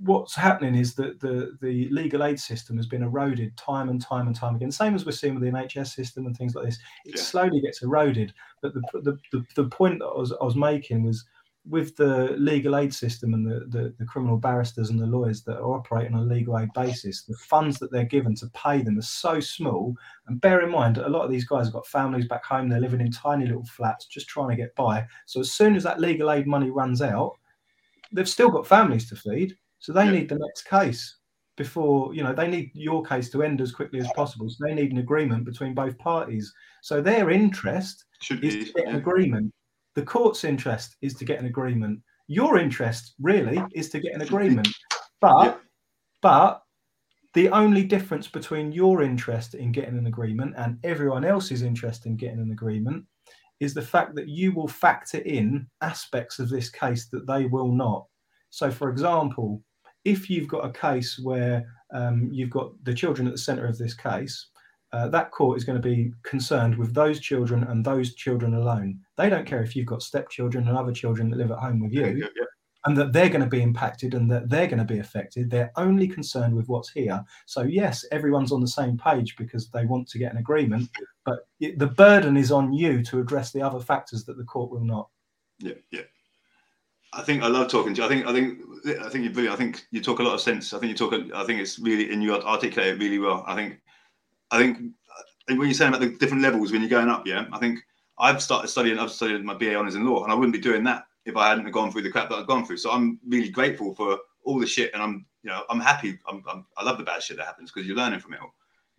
what's happening is that the the legal aid system has been eroded time and time and time again. Same as we're seeing with the NHS system and things like this. It Yeah. slowly gets eroded. But the, the the the point that I was I was making was with the legal aid system and the, the, the criminal barristers and the lawyers that are operating on a legal aid basis, the funds that they're given to pay them are so small. And bear in mind, a lot of these guys have got families back home, they're living in tiny little flats, just trying to get by. So as soon as that legal aid money runs out, they've still got families to feed. So they Yeah. need the next case before, you know, they need your case to end as quickly as possible. So they need an agreement between both parties. So their interest Should is be. to get an agreement. The court's interest is to get an agreement. Your interest really is to get an agreement. (laughs) But Yeah. but the only difference between your interest in getting an agreement and everyone else's interest in getting an agreement is the fact that you will factor in aspects of this case that they will not. So, for example, if you've got a case where um, you've got the children at the centre of this case, uh, that court is going to be concerned with those children and those children alone. They don't care if you've got stepchildren and other children that live at home with you Yeah, yeah, and that they're going to be impacted and that they're going to be affected. They're only concerned with what's here. So, yes, everyone's on the same page because they want to get an agreement, but it, the burden is on you to address the other factors that the court will not. Yeah, yeah. I think I love talking to you. I think I think I think you're brilliant. I think you talk a lot of sense. I think you talk. I think it's really and you articulate it really well. I think I think uh, when you're saying about the different levels when you're going up, yeah, I think I've started studying. I've studied my BA honors in law, and I wouldn't be doing that if I hadn't gone through the crap that I've gone through. So I'm really grateful for all the shit, and I'm you know I'm happy. I'm, I'm i love the bad shit that happens because you're learning from it all.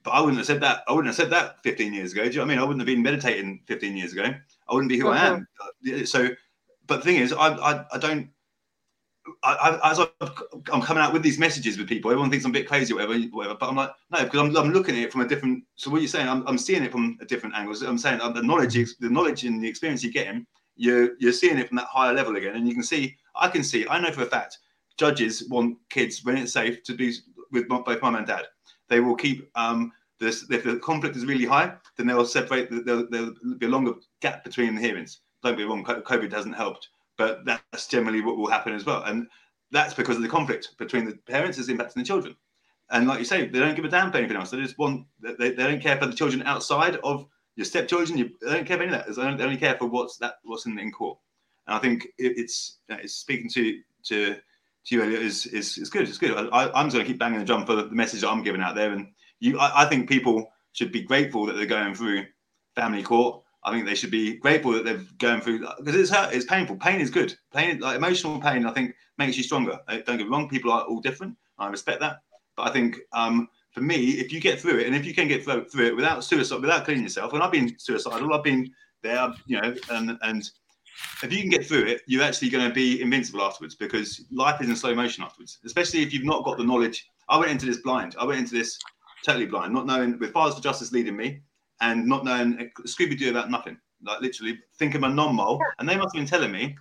But I wouldn't have said that. I wouldn't have said that 15 years ago. Do you know what I mean? I wouldn't have been meditating 15 years ago. I wouldn't be who uh-huh. I am. So, but the thing is, I I, I don't. I, I, as I'm coming out with these messages with people, everyone thinks I'm a bit crazy, or whatever, whatever. But I'm like, no, because I'm, I'm looking at it from a different. So what you're saying, I'm, I'm seeing it from a different angle. I'm saying uh, the knowledge, the knowledge and the experience you're getting you're you're seeing it from that higher level again, and you can see. I can see. I know for a fact judges want kids when it's safe to be with both mum and dad. They will keep um, this. If the conflict is really high, then they'll separate. There'll, there'll be a longer gap between the hearings. Don't be wrong. COVID hasn't helped, but that's generally what will happen as well. And that's because of the conflict between the parents is impacting the children. And like you say, they don't give a damn for anything else. They just want. They, they don't care for the children outside of your stepchildren, you they don't care for any of that. They, don't, they only care for what's that what's in, in court. And I think it, it's it's speaking to to to you Elliot is is, is good. It's good. I, I'm going to keep banging the drum for the message that I'm giving out there. And you, I, I think people should be grateful that they're going through family court. I think they should be grateful that they're going through because it's hurt, it's painful. Pain is good. Pain, like emotional pain, I think makes you stronger. Don't get me wrong. People are all different. I respect that, but I think um, for me, if you get through it, and if you can get through, through it without suicide, without killing yourself, and I've been suicidal, I've been there, you know, and and if you can get through it, you're actually going to be invincible afterwards because life is in slow motion afterwards. Especially if you've not got the knowledge. I went into this blind. I went into this totally blind, not knowing with Fathers for Justice leading me, and not knowing Scooby Doo about nothing. Like literally thinking I'm a non-mole, and they must have been telling me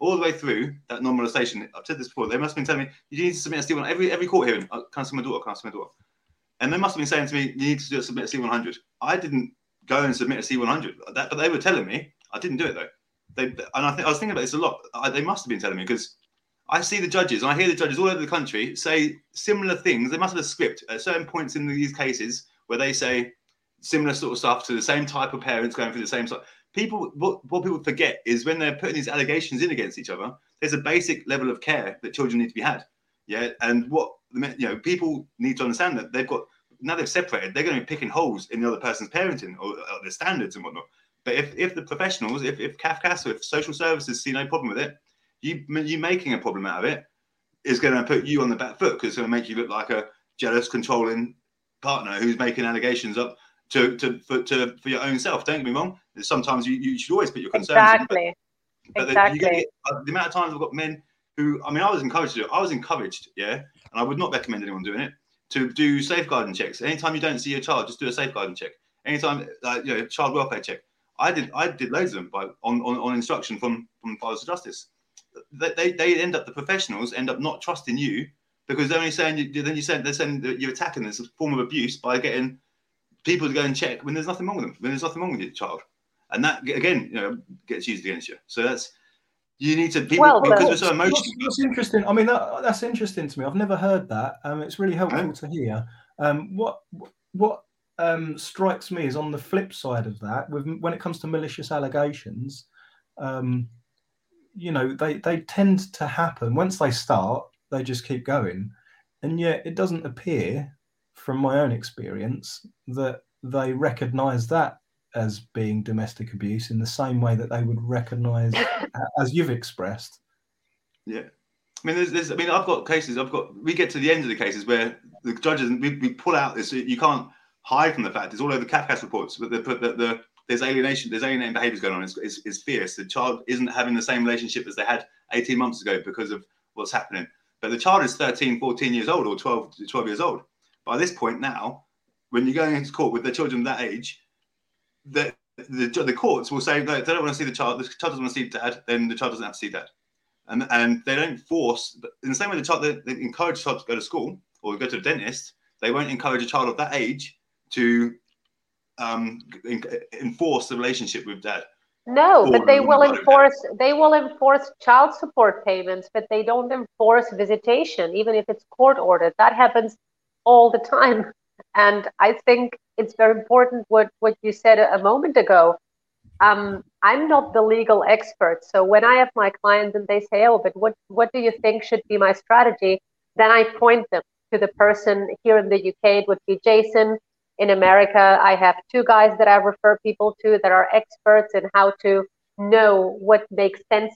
all the way through that non-molestation. I've said this before. They must have been telling me you need to submit a C1 every every court hearing. Oh, can I see my daughter? I see my daughter? And they must have been saying to me, you need to submit a C100. I didn't go and submit a C100, that, but they were telling me. I didn't do it though. They, and I, I was thinking about this a lot. I, they must have been telling me because I see the judges and I hear the judges all over the country say similar things. They must have a script at certain points in these cases where they say similar sort of stuff to the same type of parents going through the same stuff. People, what, what people forget is when they're putting these allegations in against each other, there's a basic level of care that children need to be had. Yeah, and what you know, people need to understand that they've got now they've separated. They're going to be picking holes in the other person's parenting or, or their standards and whatnot. But if, if the professionals, if if CAFCASS or if social services see no problem with it, you you making a problem out of it is going to put you on the back foot because it's going to make you look like a jealous, controlling partner who's making allegations up to to for, to for your own self. Don't get me wrong. Sometimes you, you should always put your concerns. Exactly. In, but, exactly. Get, uh, the amount of times I've got men who, I mean, I was encouraged to do it. I was encouraged, yeah, and I would not recommend anyone doing it to do safeguarding checks. Anytime you don't see your child, just do a safeguarding check. Anytime, uh, you know, child welfare check. I did, I did loads of them by on, on, on instruction from from Fathers of Justice. They, they, they end up the professionals end up not trusting you because they're only saying you, then you said they're saying that you're attacking this form of abuse by getting people to go and check when there's nothing wrong with them, when there's nothing wrong with your child, and that again, you know, gets used against you. So that's you need to people well, because we're so emotional. That's, interesting. I mean, that, that's interesting to me. I've never heard that. Um, it's really helpful to hear. Um, what what um, strikes me is on the flip side of that, with when it comes to malicious allegations, um, you know, they they tend to happen once they start. They just keep going, and yet it doesn't appear, from my own experience, that they recognise that as being domestic abuse in the same way that they would recognise, (laughs) uh, as you've expressed. Yeah. I mean, there's, there's, I mean, I've got cases. I've got. We get to the end of the cases where the judges we, we pull out this. You can't hide from the fact. It's all over the CAFCASS reports. But they put that the there's alienation. There's alienating behaviours going on. It's, it's, it's, fierce. The child isn't having the same relationship as they had 18 months ago because of what's happening. But the child is 13, 14 years old or 12, 12 years old. By this point now, when you're going into court with the children that age, the, the, the courts will say that they don't want to see the child, the child doesn't want to see dad, then the child doesn't have to see dad. And, and they don't force, in the same way the child, they, they encourage the child to go to school or go to a dentist, they won't encourage a child of that age to um, enforce the relationship with dad. No, but they will enforce they will enforce child support payments, but they don't enforce visitation, even if it's court ordered. That happens all the time. And I think it's very important what, what you said a moment ago. Um, I'm not the legal expert. So when I have my clients and they say, oh, but what, what do you think should be my strategy? Then I point them to the person here in the UK. It would be Jason. In America, I have two guys that I refer people to that are experts in how to know what makes sense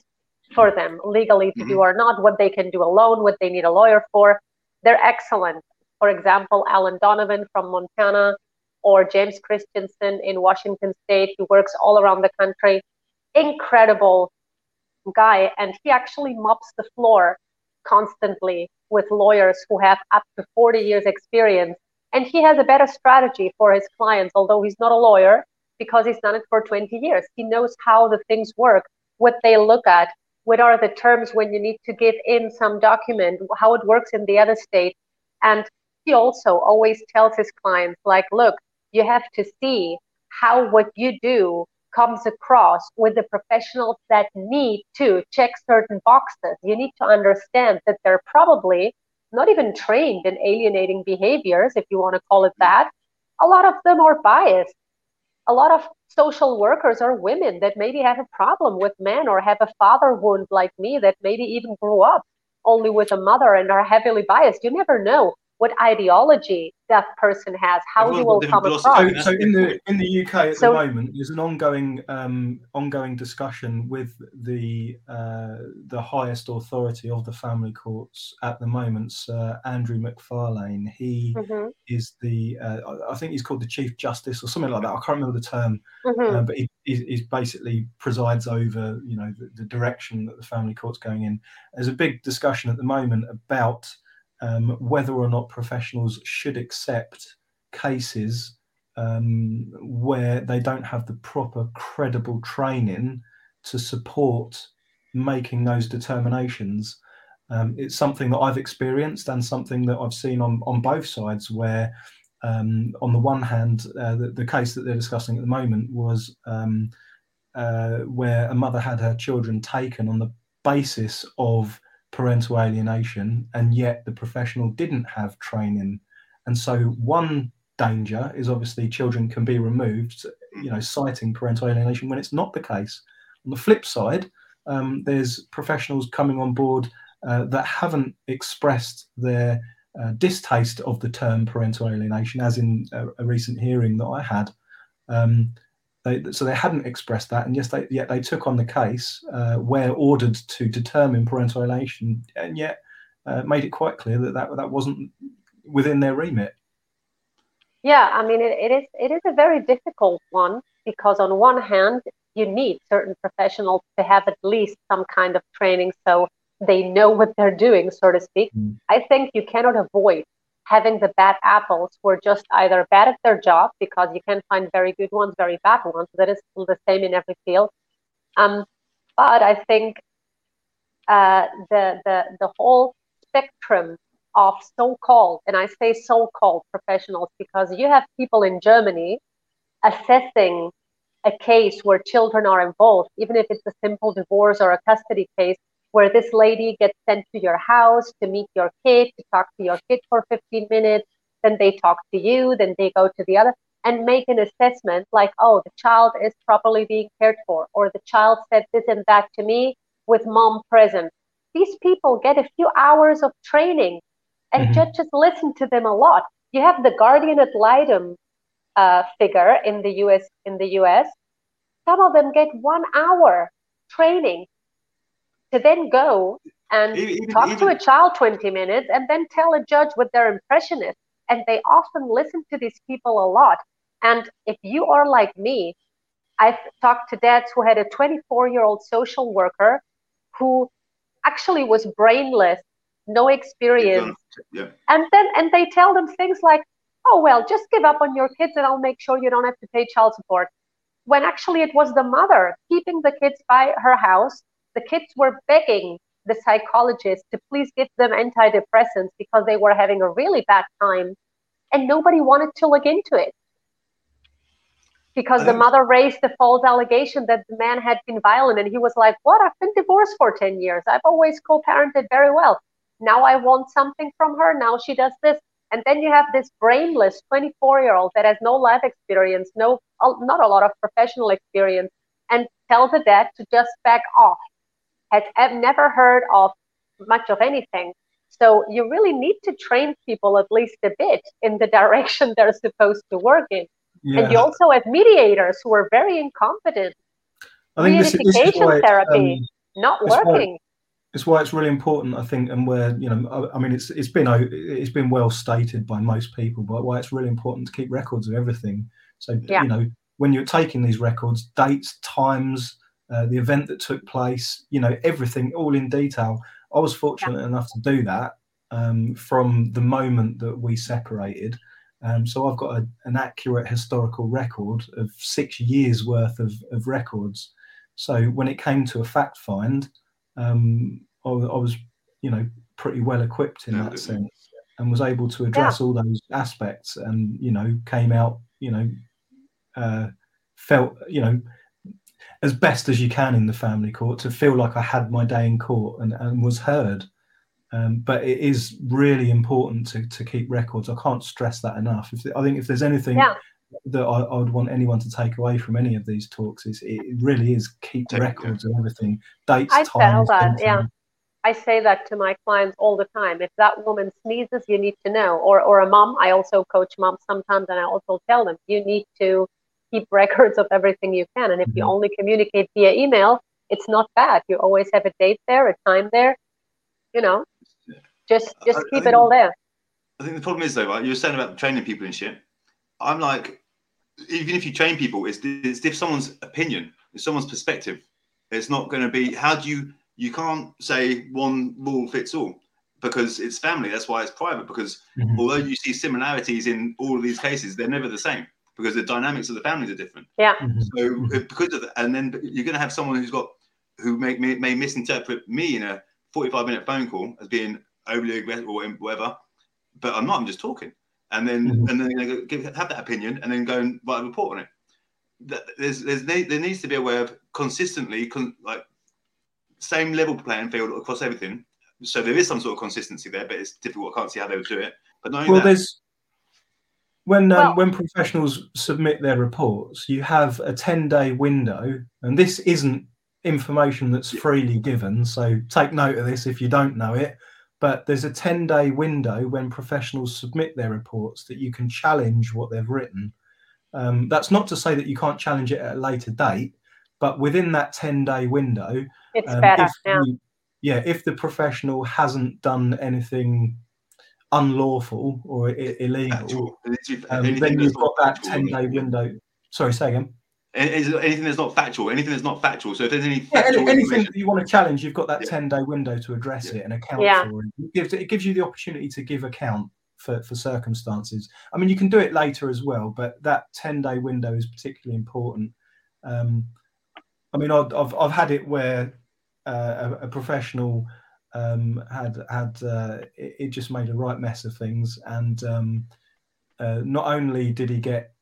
for them legally to mm-hmm. do or not, what they can do alone, what they need a lawyer for. They're excellent. For example, Alan Donovan from Montana or James Christensen in Washington State, who works all around the country. Incredible guy. And he actually mops the floor constantly with lawyers who have up to 40 years experience. And he has a better strategy for his clients, although he's not a lawyer because he's done it for 20 years. He knows how the things work, what they look at, what are the terms when you need to give in some document, how it works in the other state. And he also always tells his clients, like, look, you have to see how what you do comes across with the professionals that need to check certain boxes. You need to understand that they're probably not even trained in alienating behaviors, if you want to call it that. A lot of them are biased. A lot of social workers are women that maybe have a problem with men or have a father wound like me that maybe even grew up only with a mother and are heavily biased. You never know what ideology that person has, how you will come across. So, so, in the in the UK at so, the moment, there's an ongoing um, ongoing discussion with the uh, the highest authority of the family courts at the moment, Sir Andrew Macfarlane. He mm-hmm. is the uh, I think he's called the Chief Justice or something like that. I can't remember the term, mm-hmm. uh, but he, he, basically presides over you know the, the direction that the family court's going in. There's a big discussion at the moment about um, whether or not professionals should accept cases um, where they don't have the proper credible training to support making those determinations. Um, it's something that I've experienced and something that I've seen on, on both sides where um, on the one hand, uh, the, the, case that they're discussing at the moment was um, uh, where a mother had her children taken on the basis of parental alienation, and yet the professional didn't have training. And so, one danger is obviously children can be removed, you know, citing parental alienation when it's not the case. On the flip side, um, there's professionals coming on board uh, that haven't expressed their uh, distaste of the term parental alienation, as in a, a recent hearing that I had. Um, they, so they hadn't expressed that, and yes, they, yet they took on the case uh, where ordered to determine parental alienation, and yet uh, made it quite clear that, that that wasn't within their remit. Yeah, I mean, it, it is it is a very difficult one because on one hand, you need certain professionals to have at least some kind of training so they know what they're doing, so to speak. Mm. I think you cannot avoid having the bad apples who are just either bad at their job because you can find very good ones, very bad ones. That is still the same in every field. Um, but I think uh, the, the, the whole spectrum of so-called, and I say so-called professionals because you have people in Germany assessing a case where children are involved, even if it's a simple divorce or a custody case, where this lady gets sent to your house to meet your kid, to talk to your kid for 15 minutes, then they talk to you, then they go to the other and make an assessment like, oh, the child is properly being cared for, or the child said this and that to me with mom present. These people get a few hours of training and mm-hmm. judges listen to them a lot. You have the guardian ad litem uh, figure in the US in the US. Some of them get one hour training to then go and even, talk even, to a child 20 minutes and then tell a judge what their impression is. And they often listen to these people a lot. And if you are like me, I've talked to dads who had a 24 year old social worker who actually was brainless, no experience. Yeah. And then and they tell them things like, oh well, just give up on your kids and I'll make sure you don't have to pay child support. When actually it was the mother keeping the kids by her house the kids were begging the psychologist to please give them antidepressants because they were having a really bad time and nobody wanted to look into it. Because the uh, mother raised the false allegation that the man had been violent and he was like what? I've been divorced for 10 years. I've always co-parented very well. Now i want something from her. Now she does this. And then you have this brainless 24 year old that has no life experience no not a lot of professional experience and tell the dad to just back off has never heard of much of anything so you really need to train people at least a bit in the (laughs) direction they're supposed to work in yeah. And you also have mediators who are very incompetent. I think this, this is why therapy um, not working. Why, it's why it's really important, I think, and where you know, I, I, mean, it's it's been it's been well stated by most people, but why it's really important to keep records of everything. So yeah. you know, when you're taking these records, dates, times, uh, the event that took place, you know, everything, all in detail. I was fortunate yeah. enough to do that um, from the moment that we separated. Um, so I've got a, an accurate historical record of six years worth of, of records. So when it came to a fact find, um, I, I, was, you know, pretty well equipped in that sense, and was able to address yeah. all those aspects, and you know, came out, you know, uh, felt, you know, as best as you can in the family court to feel like I had my day in court and, and was heard. Um, but it is really important to, to keep records. I can't stress that enough. If, I think if there's anything yeah. that I, I, would want anyone to take away from any of these talks, is it really is keep take records and everything, dates, I times. that, yeah. I say that to my clients all the time. If that woman sneezes, you need to know. Or, or a mom, I also coach moms sometimes, and I also tell them you need to keep records of everything you can. And if mm-hmm. you only communicate via email, it's not bad. You always have a date there, a time there. You know, just just I, keep I it all there. I think the problem is though, right? You were saying about training people and shit. I'm like, even if you train people, it's it's if someone's opinion, it's someone's perspective. It's not going to be. How do you? You can't say one rule fits all because it's family. That's why it's private. Because mm-hmm. although you see similarities in all of these cases, they're never the same because the dynamics of the families are different. Yeah. Mm-hmm. So because of that, and then you're going to have someone who's got who may, may, may misinterpret me in a 45 minute phone call as being overly aggressive or whatever. But I'm not. I'm just talking, and then mm-hmm. and then give, have that opinion, and then go and write a report on it. There's, there's there needs to be a way of consistently con, like same level playing field across everything. So there is some sort of consistency there, but it's difficult. I can't see how they would do it. But well, that, there's when um, well, when professionals submit their reports, you have a ten day window, and this isn't information that's freely given. So take note of this if you don't know it but there's a 10 day window when professionals submit their reports that you can challenge what they've written. Um, that's not to say that you can't challenge it at a later date, but within that 10 day window, it's um, better. Yeah. The, yeah, if the professional hasn't done anything unlawful or I- illegal, um, then you've got that 10 day window. Sorry, say again anything that's not factual, anything that's not factual. So if there's any yeah, anything that you want to challenge, you've got that yeah. ten day window to address yeah. it and account yeah. for it. It gives it gives you the opportunity to give account for for circumstances. I mean, you can do it later as well, but that ten day window is particularly important. Um, I mean, I've I've, I've had it where uh, a, a, professional um, had had uh, it, it, just made a right mess of things, and um, uh, not only did he get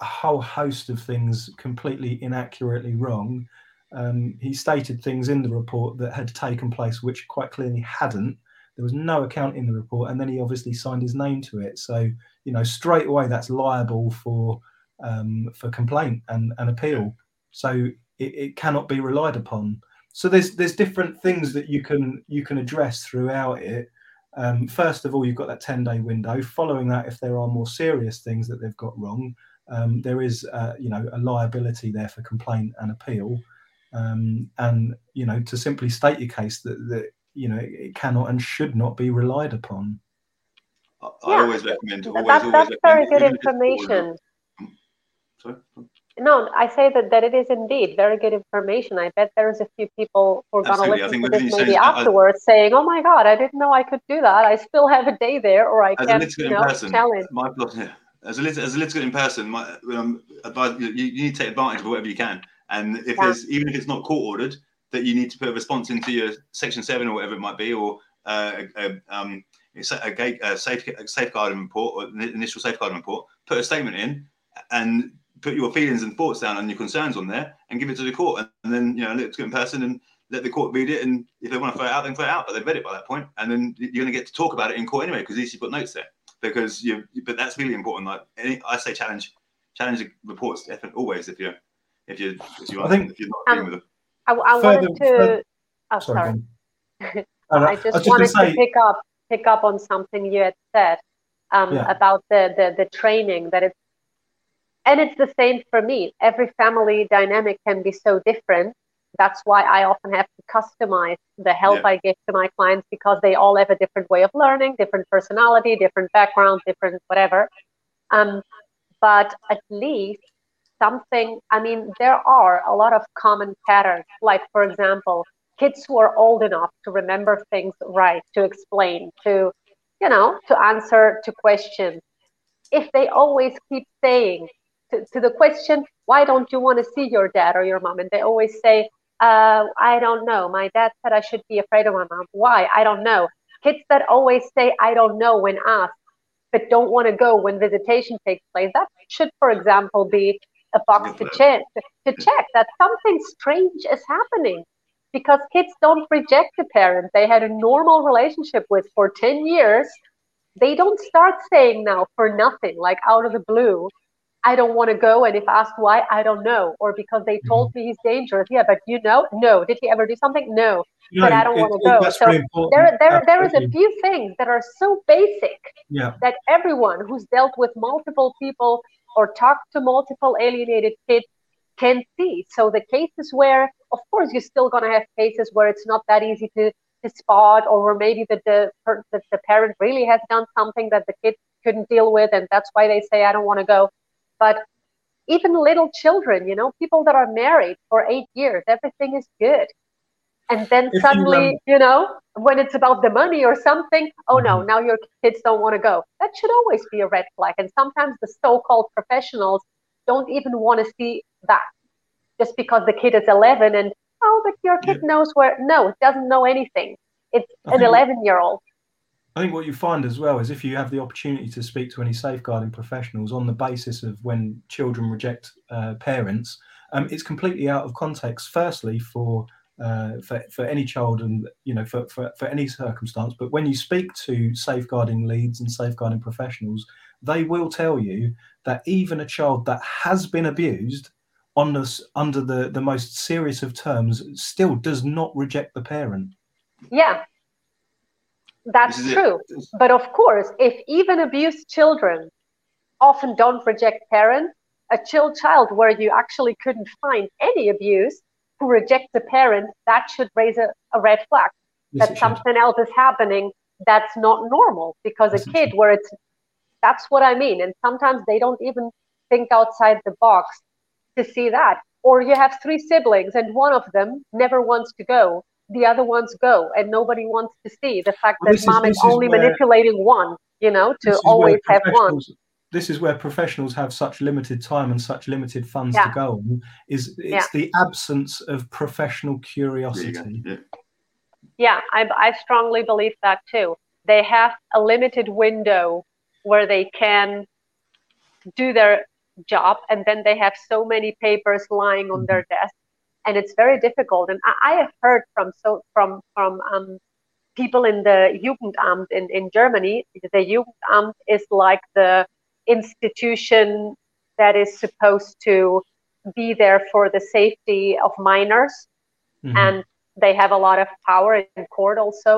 a whole host of things completely inaccurately wrong. Um, he stated things in the report that had taken place which quite clearly hadn't. There was no account in the report, and then he obviously signed his name to it. So you know, straight away that's liable for um, for complaint and, and appeal. So it, it cannot be relied upon. So there's there's different things that you can you can address throughout it. Um, first of all, you've got that 10 day window. Following that, if there are more serious things that they've got wrong, um, there is uh, you know a liability there for complaint and appeal um, and you know to simply state your case that, that you know it cannot and should not be relied upon i, yeah. always recommend always, that, that's very good information Sorry? No i say that, that it is indeed very good information. I bet there's a few people who are going to listen to this maybe afterwards I, saying oh my god i didn't know i could do that. I still have a day there or i can't you know, person, challenge. my, as a lit- as a litigant in person, my, um, advise, you, you, need to take advantage of whatever you can. And if yeah. there's even if it's not court ordered, that you need to put a response into your section seven or whatever it might be, or uh, a, um, a, gate, a, safe, a safeguarding report or initial safeguarding report, put a statement in and put your feelings and thoughts down and your concerns on there and give it to the court, and, and then you know look to it in person and let the court read it. And if they want to throw it out, then throw it out. But they've read it by that point, and then you're going to get to talk about it in court anyway because at least you've got notes there. Because you, but that's really important. Like any, I say, challenge, challenge reports always if you if you if you I think if you're not um, with them. I, I Further- wanted to. further- oh, sorry. Uh, (laughs) I just, was wanted gonna to pick up pick up on something you had said um, Yeah. about the, the the training that it's and it's the same for me. Every family dynamic can be so different. That's why I often have to customize the help Yeah. I give to my clients because they all have a different way of learning, different personality, different background, different whatever. Um, but at least something, I mean, there are a lot of common patterns. Like, for example, kids who are old enough to remember things right, to explain, to, you know, to answer to questions. If they always keep saying to, to the question, why don't you want to see your dad or your mom? And they always say, uh, I don't know. My dad said I should be afraid of my mom. Why? I don't know. Kids that always say, I don't know when asked, but don't want to go when visitation takes place. That should, for example, be a box to check, to check that something strange is happening because kids don't reject the parent they had a normal relationship with for 10 years. They don't start saying now for nothing, like out of the blue, I don't want to go. And if asked why, I don't know. Or because they told me he's dangerous. Yeah, but you know, no. Did he ever do something? No. But I don't it- wanna it- go. So. There, there, there is a few things that are so basic Yeah. that everyone who's dealt with multiple people or talked to multiple alienated kids can see. So the cases where, of course, you're still going to have cases where it's not that easy to, to spot, or where maybe the, the the parent really has done something that the kid couldn't deal with, and that's why they say, I don't want to go. But even little children, you know, people that are married for eight years, everything is good. And then If suddenly, um, you know, when it's about the money or something, oh no, Mhm. now your kids don't want to go. That should always be a red flag. And sometimes the so called professionals don't even want to see that just because the kid is 11 and, oh, but your kid knows where. No, it doesn't know anything. It's an 11 year old. I think what you find as well is if you have the opportunity to speak to any safeguarding professionals on the basis of when children reject uh, parents, um, it's completely out of context. Firstly, for uh, for, for any child and you know for, for, for any circumstance, but when you speak to safeguarding leads and safeguarding professionals, they will tell you that even a child that has been abused on this under the, the most serious of terms still does not reject the parent. Yeah, that's is it. true. But of course, if even abused children often don't reject parents, a chill child where you actually couldn't find any abuse who rejects a parent, that should raise a, a red flag Yes, that it should. something else is happening that's not normal because Yes, a kid where it's that's what I mean. And sometimes they don't even think outside the box to see that. Or you have three siblings and one of them never wants to go. The other ones go and nobody wants to see the fact Well, that mom is, is only where- manipulating one, you know, to This is where always have one. This is where professionals have such limited time and such limited funds to go on. Is it's Yeah. the absence of professional There you go. curiosity. Yeah. Yeah, I, I strongly believe that too. They have a limited window where they can do their job, and then they have so many papers lying on mm-hmm. their desk, and it's very difficult. And I, I have heard from so from from um, people in the Jugendamt in, in Germany. The Jugendamt is like the institution that is supposed to be there for the safety of minors Mhm. and they have a lot of power in court also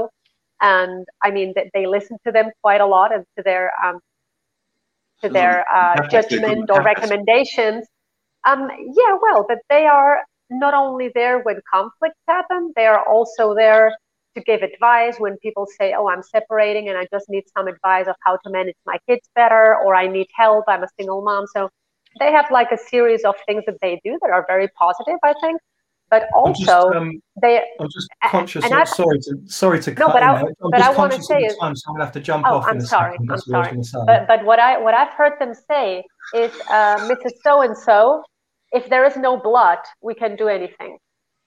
and i mean that they listen to them quite a lot and to their um, to their uh, judgment or recommendations um, yeah well but they are not only there when conflicts happen they are also there to give advice when people say oh i'm separating and i just need some advice of how to manage my kids better or i need help i'm a single mom so they have like a series of things that they do that are very positive i think but I'm just, also um, they I'm just conscious. and of, sorry to sorry to No, cut but I, I'm but just I wanna conscious say is- time, so I'm gonna have to jump Oh, off I'm sorry. I'm I was sorry. but but what I what I've heard them say is uh, Mrs. So and so, if there is no blood, we can do anything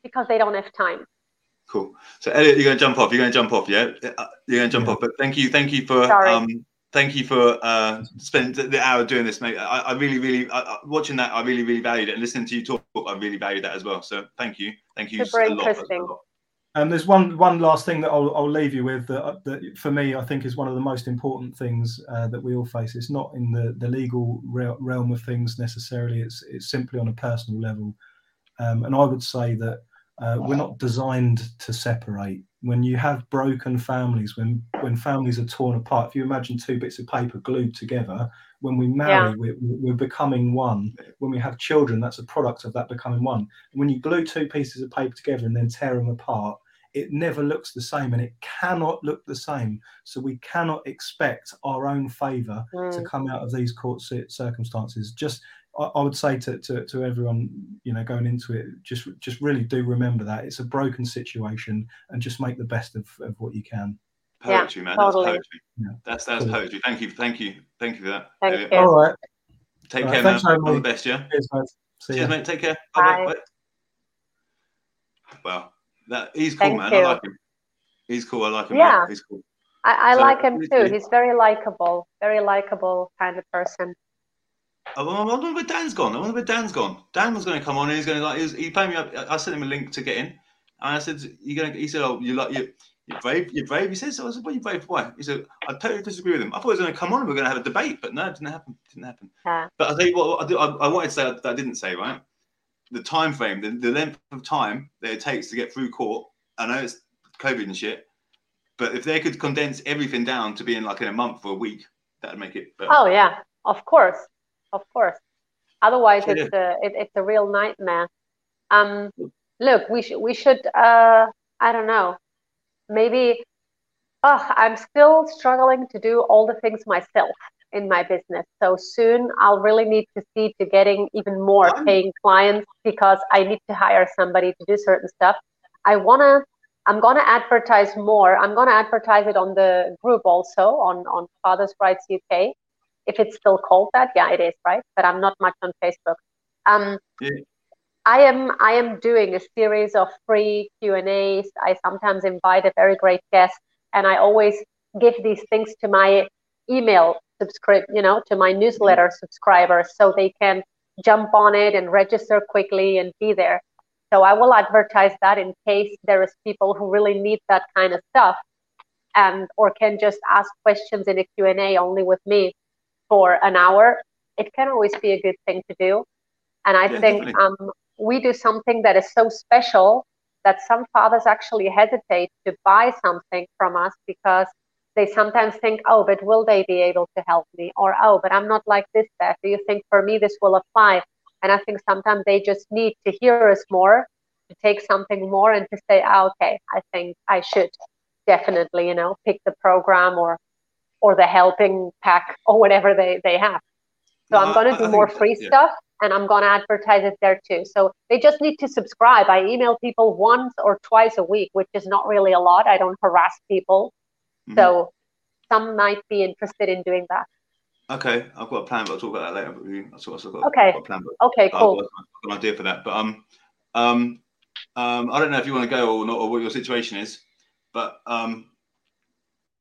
because they don't have time. Cool. So Elliot, you're going to jump off. You're going to jump off, yeah? Uh, You're going to jump off. But thank you, thank you for Sorry. um, thank you for uh, spending the hour doing this, mate. I, I really, really I, watching that. I really, really valued it, and listening to you talk, I really valued that as well. So thank you, thank you. Super interesting. And there's one one last thing that I'll, I'll leave you with that, that, for me I think is one of the most important things uh, that we all face. It's not in the, the legal realm of things necessarily. It's it's simply on a personal level, um, and I would say that uh, we're not designed to separate. When you have broken families, when when families are torn apart, if you imagine two bits of paper glued together, when we marry, yeah. we're, we're, becoming one. When we have children, that's a product of that becoming one. And when you glue two pieces of paper together and then tear them apart, it never looks the same and it cannot look the same. So we cannot expect our own favour mm. to come out of these court circumstances. Just I, would say to, to, to everyone, you know, going into it, just just really do remember that it's a broken situation, and just make the best of, of what you can. Poetry, yeah, man. Totally. That's poetry. Yeah. That's that's cool. poetry. Thank you, thank you, thank you for that. Thank you. All right. Take All care, right. man. All the best, yeah. Cheers, mate. See Cheers, mate. Take care. Bye. Bye. Well, that he's cool, thank man. You. I like him. He's cool. I like him. Yeah, he's cool. I, I so, like him too. He's very likable, very likable kind of person. Oh, I wonder where Dan's gone. I wonder where Dan's gone. Dan was going to come on and he's going to like. He, was, he paid me up. I sent him a link to get in, and I said, "You going?" He said, "Oh, you like you." You're brave. You're brave. He says. So I said, "What are you brave for?" Why? He said, "I totally disagree with him. I thought he was going to come on and we are going to have a debate, but no, it didn't happen. It didn't happen." Yeah. But I tell you what, I, I, I wanted to say that I didn't say right. The time frame, the, the length of time that it takes to get through court. I know it's COVID and shit, but if they could condense everything down to being like in a month or a week, that'd make it. Better. Oh yeah, of course, of course. Otherwise, yeah. it's a it, it's a real nightmare. Um, look, we should we should uh, I don't know, maybe. Oh, I'm still struggling to do all the things myself in my business. So soon I'll really need to see to getting even more paying clients because I need to hire somebody to do certain stuff. I wanna I'm gonna advertise more. I'm gonna advertise it on the group also on on Fathers Rights UK if it's still called that yeah it is right but i'm not much on facebook um, yeah. I am i am doing a series of free q and a's i sometimes invite a very great guest and i always give these things to my email subscribe you know to my newsletter mm-hmm. subscribers so they can jump on it and register quickly and be there so i will advertise that in case there is people who really need that kind of stuff and or can just ask questions in a q&a only with me for an hour, it can always be a good thing to do. And I yeah, think um, we do something that is so special that some fathers actually hesitate to buy something from us because they sometimes think, oh, but will they be able to help me? Or, oh, but I'm not like this, Beth. Do you think for me this will apply? And I think sometimes they just need to hear us more, to take something more and to say, oh, okay, I think I should definitely, you know, pick the program or or the helping pack or whatever they, they have. So no, I'm going to do I more free yeah. stuff and I'm going to advertise it there too. So they just need to subscribe. I email people once or twice a week, which is not really a lot. I don't harass people. Mm-hmm. So some might be interested in doing that. Okay, I've got a plan, but I'll talk about that later. But I've got, okay. Got a plan, okay, cool. I've got, I've got, an idea for that. But um, um, um, I don't know if you want to go or not, or what your situation is. But um,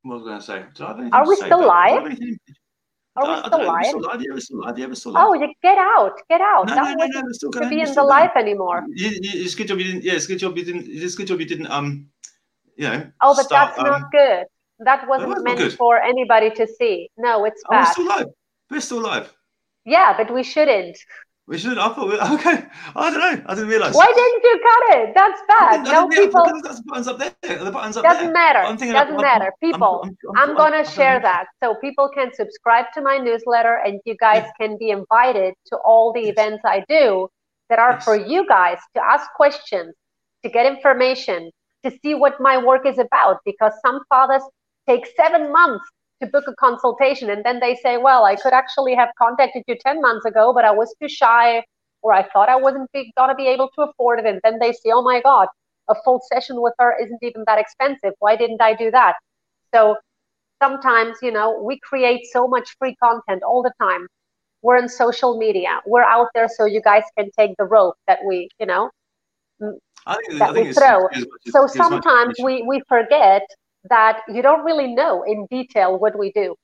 what was I going to say? Are we still live? Are we still live? Still live? Yeah, we're still live. Yeah, we're still live. Oh, you get out, get out. No, that no, no, no, we're still going. To be in the live anymore. It's good job you didn't. Yeah, it's good job you didn't. It's good job you didn't. Um, you know. Oh, but start, that's um, not good. That wasn't meant for anybody to see. No, it's bad. Oh, we're still live. We're still live. Yeah, but we shouldn't. We should. I thought. We, (laughs) okay. I don't know. I didn't realize. Why didn't you cut it? That's bad. no people. The buttons up there. The buttons up doesn't there. Matter. Doesn't matter. Doesn't matter. People. I'm, I'm, I'm, I'm gonna share that so people can subscribe to my newsletter and you guys yeah. can be invited to all the yes. events I do that are yes. for you guys to ask questions, to get information, to see what my work is about. Because some fathers take seven months to book a consultation. And then they say well i could actually have contacted you 10 months ago but i was too shy or i thought i wasn't going to be able to afford it. And then they say oh my god a full session with her isn't even that expensive. Why didn't i do that? So sometimes you know we create so much free content all the time. We're in social media. We're out there so you guys can take the rope that we you know think, that we throw. so sometimes we we forget that you don't really know in detail what we do.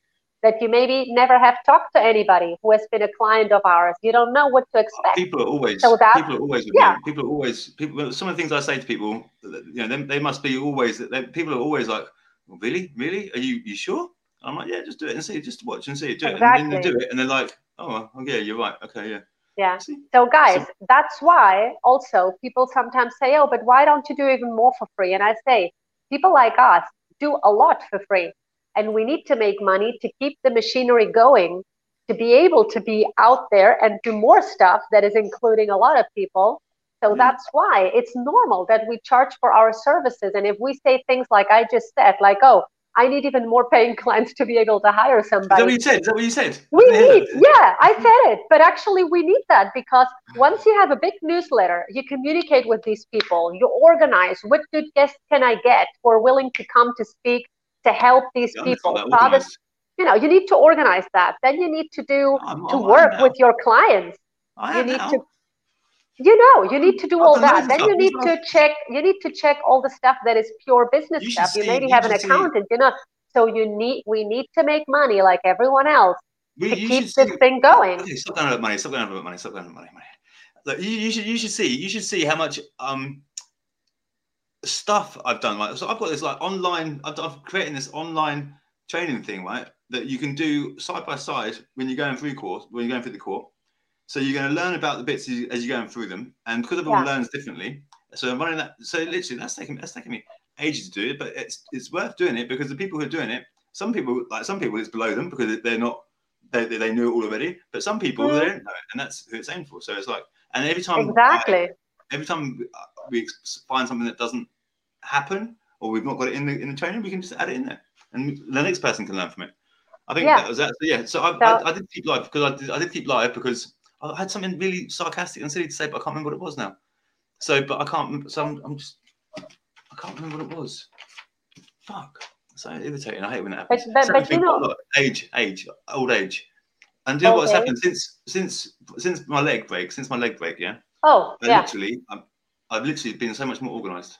that you maybe never have talked to anybody who has been a client of ours. You don't know what to expect. People are always, so that, people are always, yeah. people are always, people. Some of the things I say to people, you know, they, they must be always. They, people are always like, well, "Really, really? Are you, you sure?" I'm like, "Yeah, just do it and see, just watch and see do exactly. it." And then they do it, and they're like, "Oh, oh yeah, you're right. Okay, yeah." Yeah. So, guys, so, that's why also people sometimes say, oh, but why don't you do even more for free? And I say, people like us do a lot for free. And we need to make money to keep the machinery going, to be able to be out there and do more stuff that is including a lot of people. So mm-hmm. that's why it's normal that we charge for our services. And if we say things like I just said, like, oh, I need even more paying (laughs) clients to be able to hire somebody. Is that what you said? Is that what you said? We need, yeah, I said it. But actually, we need that because once you have a big newsletter, you communicate with these people, you organize what good guests can I get who are willing to come to speak to help these yeah, people. Father, you know, you need to organize that. Then you need to do I'm, to I'm work with your clients. I you need now. to you know you need to do all that. then you need to check you need to check all the stuff that is pure business you stuff. You see, maybe you have an accountant see. you know. So you need we need to make money like everyone else we, to keep this see, thing going. Okay, stop going about money stop going about money stop going about money, money. Look, you, you, should you should see you should see how much um stuff I've done. Like so I've got this like online I've, I've created this online training thing right that you can do side by side when you're going through course when you're going through the court so you're going to learn about the bits as, as you're going through them, and because everyone yeah. learns differently, so I'm running that. So literally, that's taking that's taking me ages to do it, but it's it's worth doing it because the people who are doing it, some people like some people it's below them because they're not they, they knew it all already, but some people mm. they don't know it, and that's who it's aimed for. So it's like, and every time exactly I, every time we find something that doesn't happen or we've not got it in the in the training, we can just add it in there, and the next person can learn from it. I think yeah. that was that. Yeah. So I, so I, I, did keep live because I did, I did keep live because I had something really sarcastic and silly to say, but I can't remember what it was now. So, but I can't. So I'm, I'm just. I can't remember what it was. Fuck. So irritating. I hate when that happens. But, but, but you know, age, age, old age. And do you know what's happened since since since my leg break? Since my leg break, yeah. Oh, I yeah. Literally, i I've literally been so much more organized.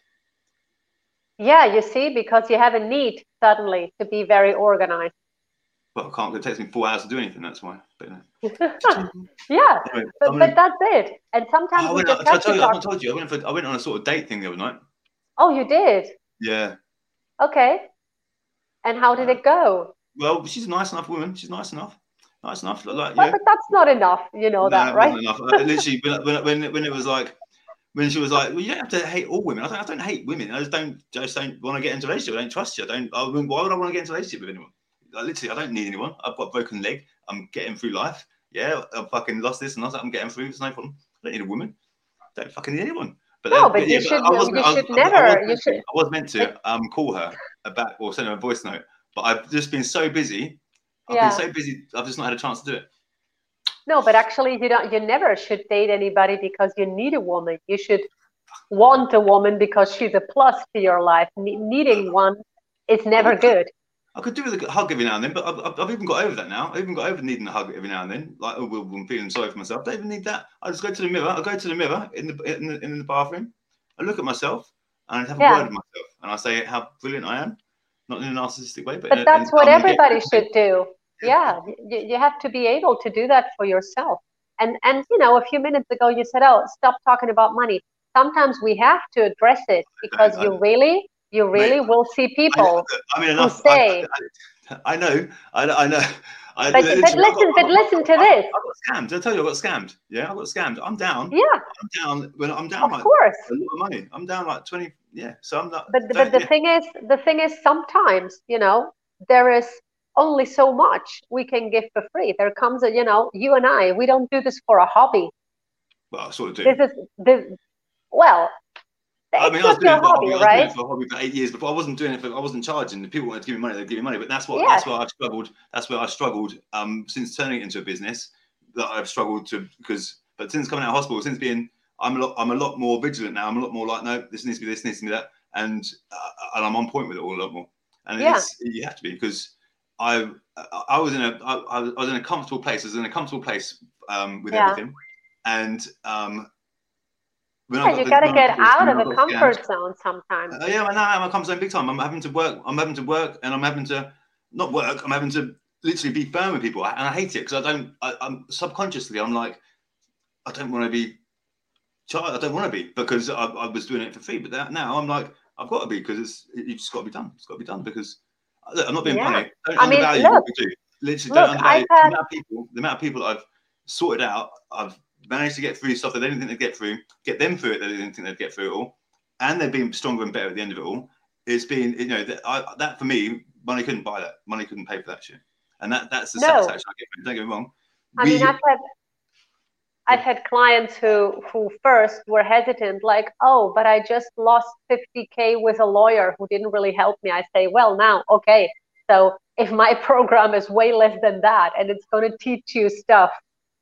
Yeah, you see, because you have a need suddenly to be very organized. Well, I can't. It takes me four hours to do anything. That's why. But, (laughs) yeah, (laughs) anyway, but, but that's it. And sometimes oh, we just have I, to you, I told you I went for I went on a sort of date thing the other night. Oh, you did? Yeah. Okay. And how did it go? Well, she's a nice enough woman. She's nice enough. Nice enough. Like, yeah. But that's not enough. You know no, that, right? enough. literally, when, when, when it was like, when she was like, "Well, you don't have to hate all women." I don't, I don't hate women. I just don't, just don't want to get into a relationship. I don't trust you. I don't. I why would I want to get into a relationship with anyone? Like, literally, I don't need anyone. I've got a broken leg. I'm getting through life. Yeah, I fucking lost this and lost that. I'm getting through. It's no problem. I don't need a woman. I don't fucking need anyone. But no, but, but you, yeah, should, you should I, never. I, you should. I was meant to um, call her back or send her a voice note, but I've just been so busy. I've yeah. been so busy. I've just not had a chance to do it. No, but actually, you don't. You never should date anybody because you need a woman. You should want a woman because she's a plus to your life. needing one is never good. I could do with a hug every now and then, but I've, I've, even got over that now. I've even got over needing a hug every now and then. Like, oh, I'm feeling sorry for myself. I don't even need that. I just go to the mirror. I go to the mirror in the in the, in the bathroom. I look at myself and I have yeah. a word with myself, and I say how brilliant I am, not in a narcissistic way, but, but a, that's what everybody should do. (laughs) Yeah, you, you have to be able to do that for yourself. And and you know, a few minutes ago you said, "Oh, stop talking about money." Sometimes we have to address it because I, I, you really you really Mate, will see people I, I mean, enough, who say. I, I, know, I, I know. I, but, listen, but listen, got, but listen to this. I got scammed. Did I tell you I got scammed? Yeah, I got scammed. I'm down. Yeah. I'm down. When I'm down, of like course. a lot of money. I'm down like twenty. Yeah. So I'm not. But but the yeah. thing is, the thing is, sometimes you know there is only so much we can give for free. There comes a you know you and I we don't do this for a hobby. Well, I sort of do. This is this. Well, I mean, I was doing it for hobby, hobby. right? I was doing it for a hobby for eight years before. I wasn't doing it for. I wasn't charging. The people wanted to give me money, they'd give me money. But that's what. Yeah. That's where I struggled. That's where I struggled. Um, since turning it into a business, that I've struggled to because. But since coming out of hospital, since being, I'm a lot. I'm a lot more vigilant now. I'm a lot more like, no, this needs to be this, needs to be that, and uh, and I'm on point with it all a lot more. And yeah. it's, you have to be because I I was in a I, I was in a comfortable place. I was in a comfortable place um, with yeah. everything, and um, yeah, you got to get out of the comfort zone sometimes. Uh, yeah, I know I'm a comfort zone big time. I'm having to work. I'm having to work, and I'm having to not work. I'm having to literally be firm with people, and I hate it because I don't. I, I'm subconsciously, I'm like, I don't want to be. I don't want to be because I, I was doing it for free, but that, now I'm like, I've got to be because it's it's just got to be done. It's got to be done because look, I'm not being Yeah. funny. Don't I mean, look. what we do. Literally, Look, don't undervalue had- the amount of people. The amount of people I've sorted out. I've managed to get through stuff that they didn't think they'd get through. Get them through it that they didn't think they'd get through it all, and they've been stronger and better at the end of it all. It's been, you know, that, I, that for me, money couldn't buy that. Money couldn't pay for that shit. And that that's the No. satisfaction I get. Don't get me wrong. I We- mean, I've had I've had clients who who first were hesitant, like, oh, but I just lost 50k with a lawyer who didn't really help me. I say, well, now, okay, so if my (laughs) program is way less than that, and it's going to teach you stuff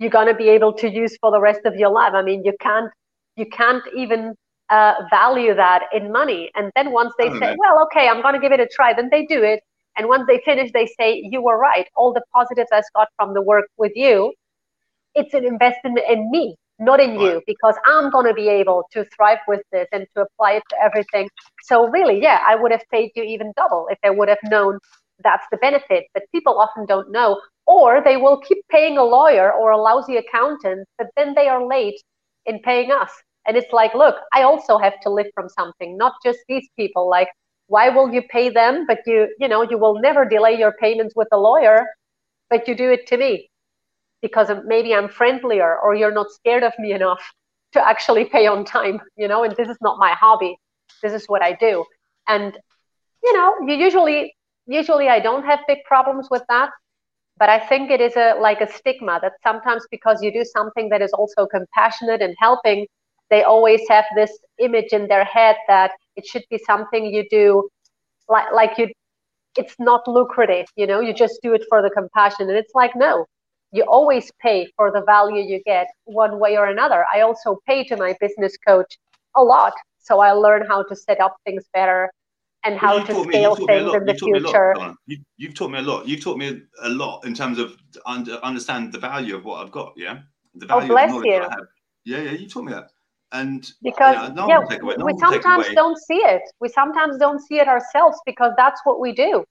you're going to be able to use for the rest of your life. I mean, you can't you can't even uh, value that in money. And then once they Oh, say, no. well, okay, I'm going to give it a try, then they do it. And once they finish, they say, you were right. All the positives I got from the work with you, it's an investment in me, not in you, because I'm going to be able to thrive with this and to apply it to everything. So, really, yeah, I would have paid you even double if I would have known that's the benefit. But people often don't know, or they will keep paying a lawyer or a lousy accountant, but then they are late in paying us. And it's like, look, I also have to live from something, not just these people. Like, why will you pay them, but you, you know, you will never delay your payments with a lawyer, but you do it to me because maybe I'm friendlier or you're not scared of me enough to actually pay on time, you know, and this is not my hobby. This is what I do. And, you know, you usually, usually I don't have big problems with that. But I think it is a like a stigma that sometimes because you do something that is also compassionate and helping, they always have this image in their head that it should be something you do like like you it's not lucrative, you know, you just do it for the compassion. And it's like, no, you always pay for the value you get one way or another. I also pay to my business coach a lot. So I learn how to set up things better and how Well, to you've taught me- scale me a things lot. in the You've taught me a lot, future. You, you've taught me a lot. You've taught me a lot in terms of under, understand the value of what I've got. Yeah, the Oh, value bless of the knowledge you. I have. Yeah, yeah, you taught me that. And because Yeah, no yeah, take away- no we sometimes don't see it. We sometimes don't see it ourselves because that's what we do.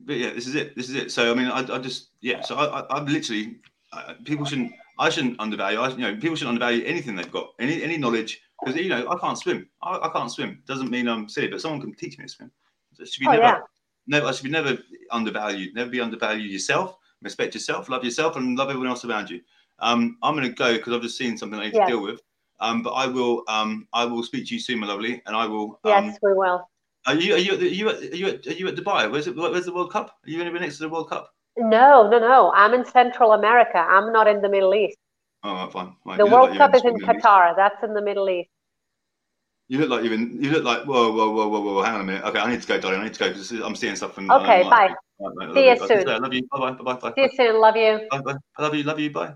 but yeah, this is it. This is it. So I mean, I, I just yeah. So I, I, I'm literally uh, people shouldn't. I shouldn't undervalue. I, you know, people shouldn't undervalue anything they've got, any any knowledge, because you know, I can't swim. I, I can't swim. Doesn't mean I'm silly, but someone can teach me to swim. So should be Oh, never, yeah. never. I should be never undervalued. Never be undervalued yourself. Respect yourself. Love yourself, and love everyone else around you. Um, I'm going to go because I've just seen something I need Yes. to deal with. Um, but I will. Um, I will speak to you soon, my lovely, and I will. Yes, Um, we will. are you? Are you? Are you? Are you? At, are you at Dubai? Where's it? Where's the World Cup? Are you anywhere next to the World Cup? No, no, no. I'm in Central America. I'm not in the Middle East. Oh, right, fine. The World like Cup is in. Qatar. That's in the Middle East. You look like you're in. You look like whoa, whoa, whoa, whoa, whoa. Hang on a minute. Okay, I need to go, darling. I need to go because I'm seeing stuff from. Okay, uh, bye. Right, See you soon. I love you. Bye, bye, bye, bye, See you soon. Love you. bye, bye. I love you. Love you. Bye.